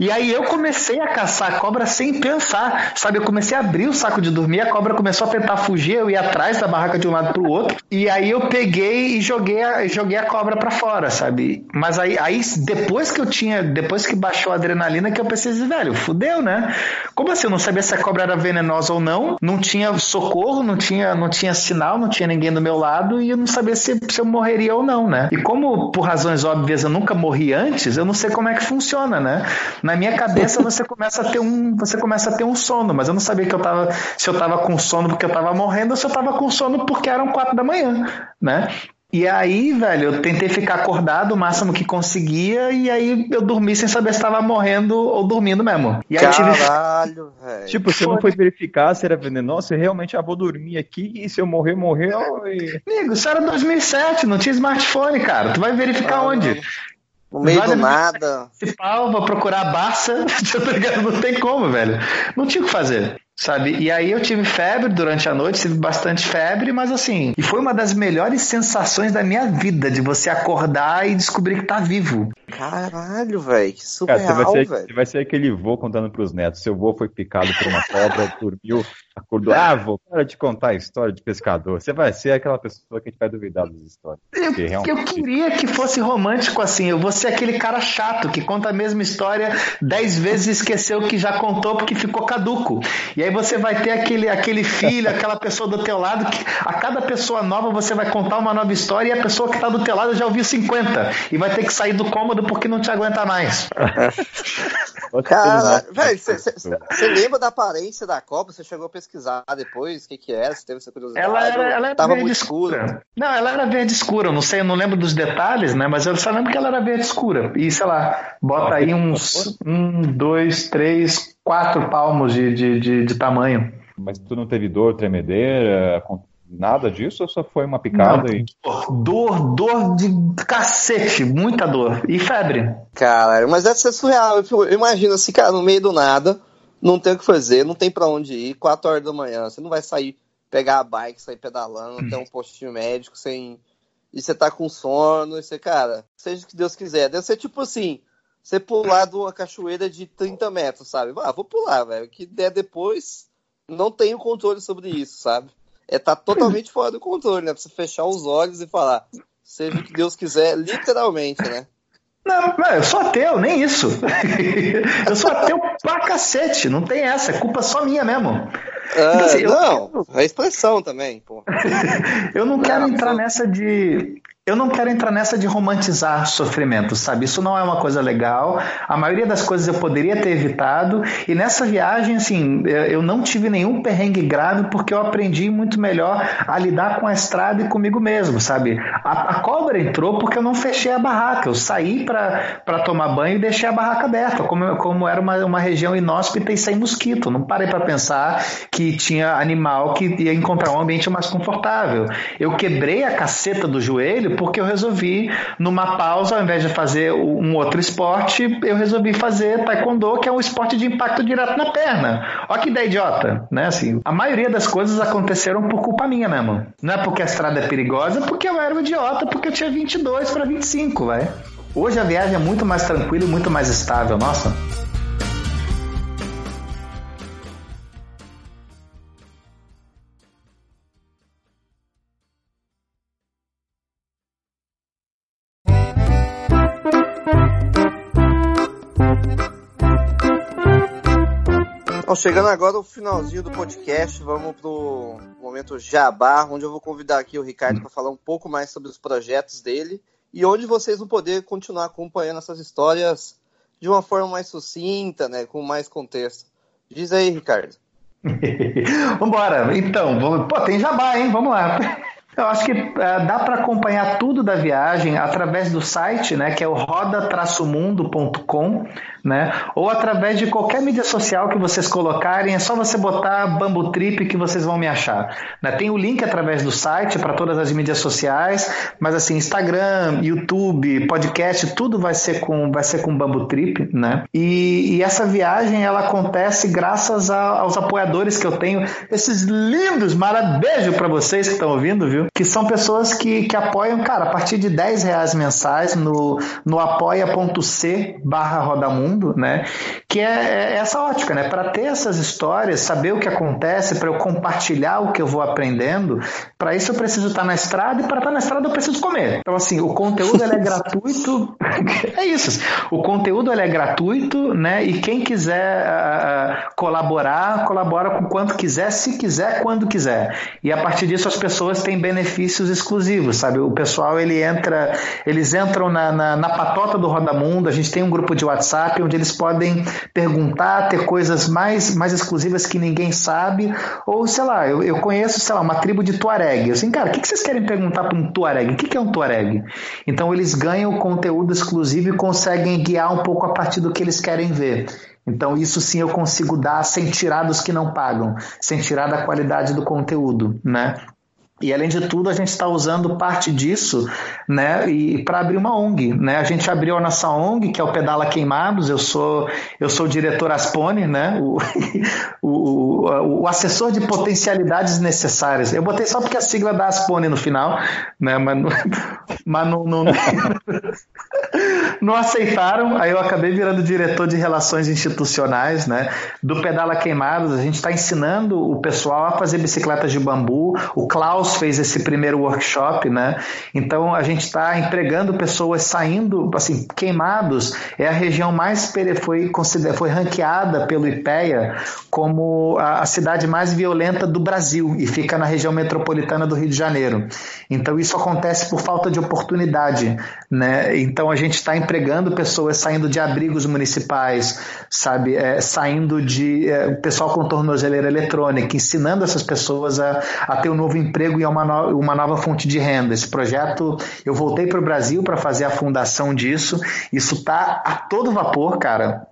E aí eu comecei a caçar a cobra sem pensar, sabe? Eu comecei a abrir o saco de dormir, a cobra começou a tentar fugir, eu ia atrás da barraca de um lado pro outro, e aí eu peguei e joguei a, joguei a cobra para fora, sabe? Mas aí, aí depois que eu tinha, depois que baixou a adrenalina, que eu pensei assim, velho, fudeu, né? Como assim? Eu não sabia se a cobra era venenosa ou não, não tinha socorro, não tinha, não tinha sinal, não tinha ninguém do meu lado, e eu não sabia se, se eu morreria ou não, né? E como, por razões óbvias, eu nunca morri antes, eu não sei como é que funciona, né? Na minha cabeça você [laughs] começa a ter um, você começa a ter um sono, mas eu não sabia que eu tava, se eu tava com sono porque eu tava morrendo ou se eu tava com sono porque eram quatro da manhã, né? E aí, velho, eu tentei ficar acordado o máximo que conseguia e aí eu dormi sem saber se estava morrendo ou dormindo mesmo. E aí [laughs] Caralho, tive... velho. Tipo, você não foi verificar se era venenoso, você realmente, ah, vou dormir aqui e se eu morrer, morreu e... Amigo, isso era 2007, não tinha smartphone, cara. Tu vai verificar ah, onde? No meio do nada. Principal, vou procurar a Barça, [laughs] não tem como, velho. Não tinha o que fazer sabe? E aí eu tive febre durante a noite, tive bastante febre, mas assim, e foi uma das melhores sensações da minha vida, de você acordar e descobrir que tá vivo. Caralho, velho, que surreal, você vai, ser, você vai ser aquele vô contando pros netos, seu vô foi picado por uma cobra, [laughs] dormiu, acordou, ah, vô, para de contar a história de pescador, você vai ser aquela pessoa que a gente vai duvidar das histórias. Eu, realmente... eu queria que fosse romântico assim, eu vou ser aquele cara chato que conta a mesma história dez vezes e esqueceu que já contou porque ficou caduco. E aí você vai ter aquele, aquele filho, aquela pessoa do teu lado, que a cada pessoa nova você vai contar uma nova história e a pessoa que está do teu lado já ouviu 50 e vai ter que sair do cômodo porque não te aguenta mais. [laughs] Cara, velho, você lembra da aparência da Copa? Você chegou a pesquisar depois o que que era? Você teve essa curiosidade? Ela era, ela era Tava verde escura. escura. Não, ela era verde escura, eu não sei, eu não lembro dos detalhes, né? Mas eu só lembro que ela era verde escura. E sei lá, bota aí uns um, dois, três, quatro palmos de, de, de, de tamanho. Mas tu não teve dor, tremedeira, nada disso ou só foi uma picada? Não, e... Dor, dor de cacete, muita dor. E febre. Cara, mas deve ser surreal. Eu imagino assim, cara, no meio do nada, não tem o que fazer, não tem para onde ir, 4 horas da manhã, você não vai sair, pegar a bike, sair pedalando, até um postinho médico sem. E você tá com sono, e você, cara, seja o que Deus quiser. Deve ser tipo assim, você pular de uma cachoeira de 30 metros, sabe? Ah, vou pular, velho. O que der depois, não tenho controle sobre isso, sabe? É tá totalmente fora do controle, né? Pra você fechar os olhos e falar, seja o que Deus quiser, literalmente, né? Não, eu sou ateu, nem isso. [laughs] eu sou ateu pra cacete, não tem essa, é culpa só minha mesmo. Ah, então, assim, não, eu... é expressão também, pô. [laughs] eu não quero entrar nessa de eu não quero entrar nessa de romantizar sofrimento, sabe? Isso não é uma coisa legal. A maioria das coisas eu poderia ter evitado. E nessa viagem, assim, eu não tive nenhum perrengue grave porque eu aprendi muito melhor a lidar com a estrada e comigo mesmo, sabe? A, a cobra entrou porque eu não fechei a barraca. Eu saí para tomar banho e deixei a barraca aberta, como, como era uma, uma região inóspita e sem mosquito. Não parei para pensar que tinha animal que ia encontrar um ambiente mais confortável. Eu quebrei a caceta do joelho porque eu resolvi, numa pausa, ao invés de fazer um outro esporte, eu resolvi fazer taekwondo, que é um esporte de impacto direto na perna. Olha que ideia idiota, né? Assim, a maioria das coisas aconteceram por culpa minha mesmo. Não é porque a estrada é perigosa, porque eu era um idiota, porque eu tinha 22 para 25, vai. Hoje a viagem é muito mais tranquila e muito mais estável, nossa. Chegando agora o finalzinho do podcast, vamos pro momento Jabá, onde eu vou convidar aqui o Ricardo para falar um pouco mais sobre os projetos dele e onde vocês vão poder continuar acompanhando essas histórias de uma forma mais sucinta, né, com mais contexto. Diz aí, Ricardo. [laughs] Vambora, então, vamos... pô, tem jabá, hein? Vamos lá. Eu acho que uh, dá para acompanhar tudo da viagem através do site, né, que é o roda-mundo.com, né, ou através de qualquer mídia social que vocês colocarem, é só você botar Bambu Trip que vocês vão me achar. Né? Tem o link através do site para todas as mídias sociais, mas assim, Instagram, YouTube, podcast, tudo vai ser com vai ser com Bambu Trip, né? E, e essa viagem ela acontece graças a, aos apoiadores que eu tenho, esses lindos, maravilhosos, para vocês que estão ouvindo, viu? Que são pessoas que, que apoiam, cara, a partir de 10 reais mensais no, no apoia.c barra Rodamundo, né? Que é, é essa ótica, né? Para ter essas histórias, saber o que acontece, para eu compartilhar o que eu vou aprendendo, para isso eu preciso estar na estrada e para estar na estrada eu preciso comer. Então, assim, o conteúdo é [laughs] gratuito. é isso. O conteúdo é gratuito, né? E quem quiser uh, colaborar, colabora com quanto quiser, se quiser, quando quiser. E a partir disso as pessoas têm benefícios exclusivos, sabe? O pessoal ele entra, eles entram na, na, na patota do Rodamundo. A gente tem um grupo de WhatsApp onde eles podem perguntar, ter coisas mais, mais exclusivas que ninguém sabe. Ou, sei lá, eu, eu conheço, sei lá, uma tribo de Tuareg. Assim, cara, o que, que vocês querem perguntar para um Tuareg? O que, que é um Tuareg? Então eles ganham conteúdo exclusivo e conseguem guiar um pouco a partir do que eles querem ver. Então, isso sim eu consigo dar sem tirar dos que não pagam, sem tirar da qualidade do conteúdo, né? E além de tudo, a gente está usando parte disso, né, e para abrir uma ONG, né? A gente abriu a nossa ONG, que é o Pedala Queimados. Eu sou eu sou o diretor Aspone, né? [laughs] O, o, o, assessor de potencialidades necessárias. Eu botei só porque a sigla da Aspone no final, né? Mas, [laughs] mas não, não, não aceitaram. Aí eu acabei virando diretor de relações institucionais, né? Do Pedala Queimados. A gente está ensinando o pessoal a fazer bicicletas de bambu. O Klaus fez esse primeiro workshop, né? Então a gente está empregando pessoas saindo, assim, queimados. É a região mais foi foi ranqueada pelo IPEA como a, a cidade mais violenta do Brasil e fica na região metropolitana do Rio de Janeiro. Então isso acontece por falta de oportunidade, né? Então a gente está empregando pessoas saindo de abrigos municipais, sabe, é, saindo de é, pessoal com tornozeleira eletrônica, ensinando essas pessoas a, a ter um novo emprego e uma, no, uma nova fonte de renda. Esse projeto, eu voltei para o Brasil para fazer a fundação disso. Isso está a todo vapor, cara.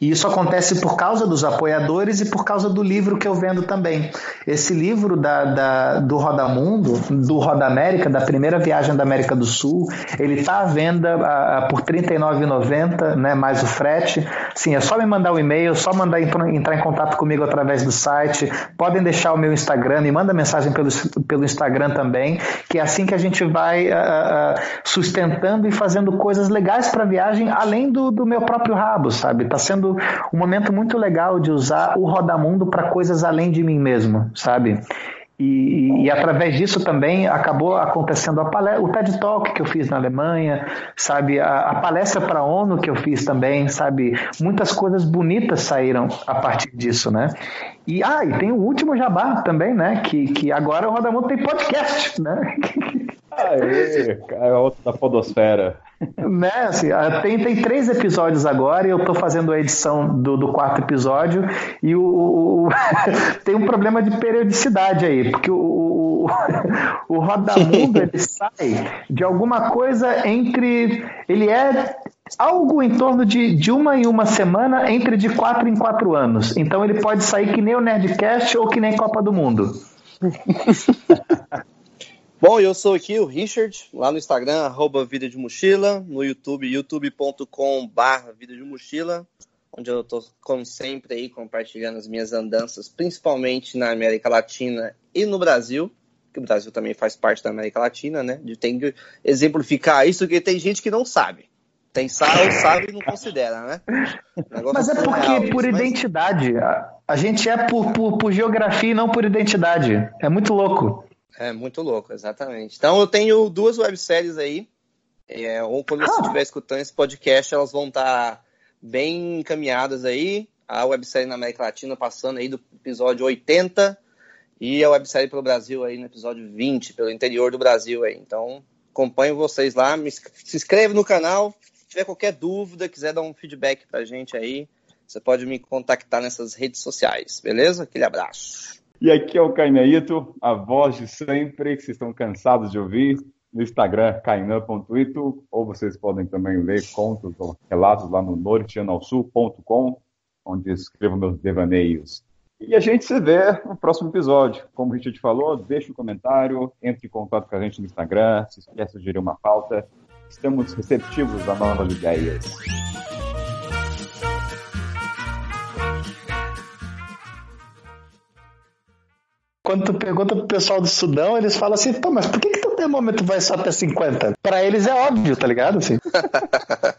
E isso acontece por causa dos apoiadores e por causa do livro que eu vendo também. Esse livro da, da, do Rodamundo, do Roda América, da primeira viagem da América do Sul, ele está à venda a, a, por R$ 39,90, né, mais o frete. Sim, é só me mandar um e-mail, só mandar entrar em contato comigo através do site. Podem deixar o meu Instagram, me manda mensagem pelo, pelo Instagram também, que é assim que a gente vai uh, sustentando e fazendo coisas legais para a viagem, além do, do meu próprio rabo, sabe? Tá sendo um momento muito legal de usar o Rodamundo para coisas além de mim mesmo, sabe? E, e, através disso também acabou acontecendo palestra, o TED Talk que eu fiz na Alemanha, sabe, a, a palestra para a ONU que eu fiz também, sabe, muitas coisas bonitas saíram a partir disso, né? E ah, e tem o último jabá também, né? Que, que agora o Rodamundo tem podcast, né? [laughs] Aê, é outro da podosfera. Né, assim, ah, tem, tem três episódios agora e eu estou fazendo a edição do, do quarto episódio e o, o [laughs] tem um problema de periodicidade aí, porque o, o, o Rodamundo ele [laughs] sai de alguma coisa entre. Ele é algo em torno de, de uma em uma semana, entre de quatro em quatro anos. Então ele pode sair que nem o Nerdcast ou que nem Copa do Mundo. [laughs] Bom, eu sou aqui o Richard, lá no Instagram, arroba Vida de Mochila, no YouTube, youtube.com barra Vida de Mochila, onde eu tô, como sempre, aí compartilhando as minhas andanças, principalmente na América Latina e no Brasil, que o Brasil também faz parte da América Latina, né? De tem que exemplificar isso, porque tem gente que não sabe. Tem sabe, sabe e não considera, né? Mas é porque por mas... identidade. A, a, gente é por, por, por geografia e não por identidade. É muito louco. É muito louco, exatamente. Então eu tenho duas webséries aí. É, ou quando você ah. estiver escutando esse podcast, elas vão estar bem encaminhadas aí. A websérie na América Latina passando aí do episódio 80 e a websérie para o Brasil aí no episódio 20, pelo interior do Brasil aí. Então, acompanho vocês lá, me, se inscreve no canal. Se tiver qualquer dúvida, quiser dar um feedback pra gente aí, você pode me contactar nessas redes sociais, beleza? Aquele abraço. E aqui é o Caineito, a voz de sempre, que vocês estão cansados de ouvir, no Instagram, kainan.ito, ou vocês podem também ler contos ou relatos lá no norteanalsul.com, onde escrevo meus devaneios. E a gente se vê no próximo episódio. Como o Richard falou, deixe um comentário, entre em contato com a gente no Instagram, se quer sugerir uma pauta. Estamos receptivos a novas ideias. Quando tu pergunta pro pessoal do Sudão, eles falam assim, pô, mas por que, que teu termômetro vai só até 50? Pra eles é óbvio, tá ligado? Assim. [laughs]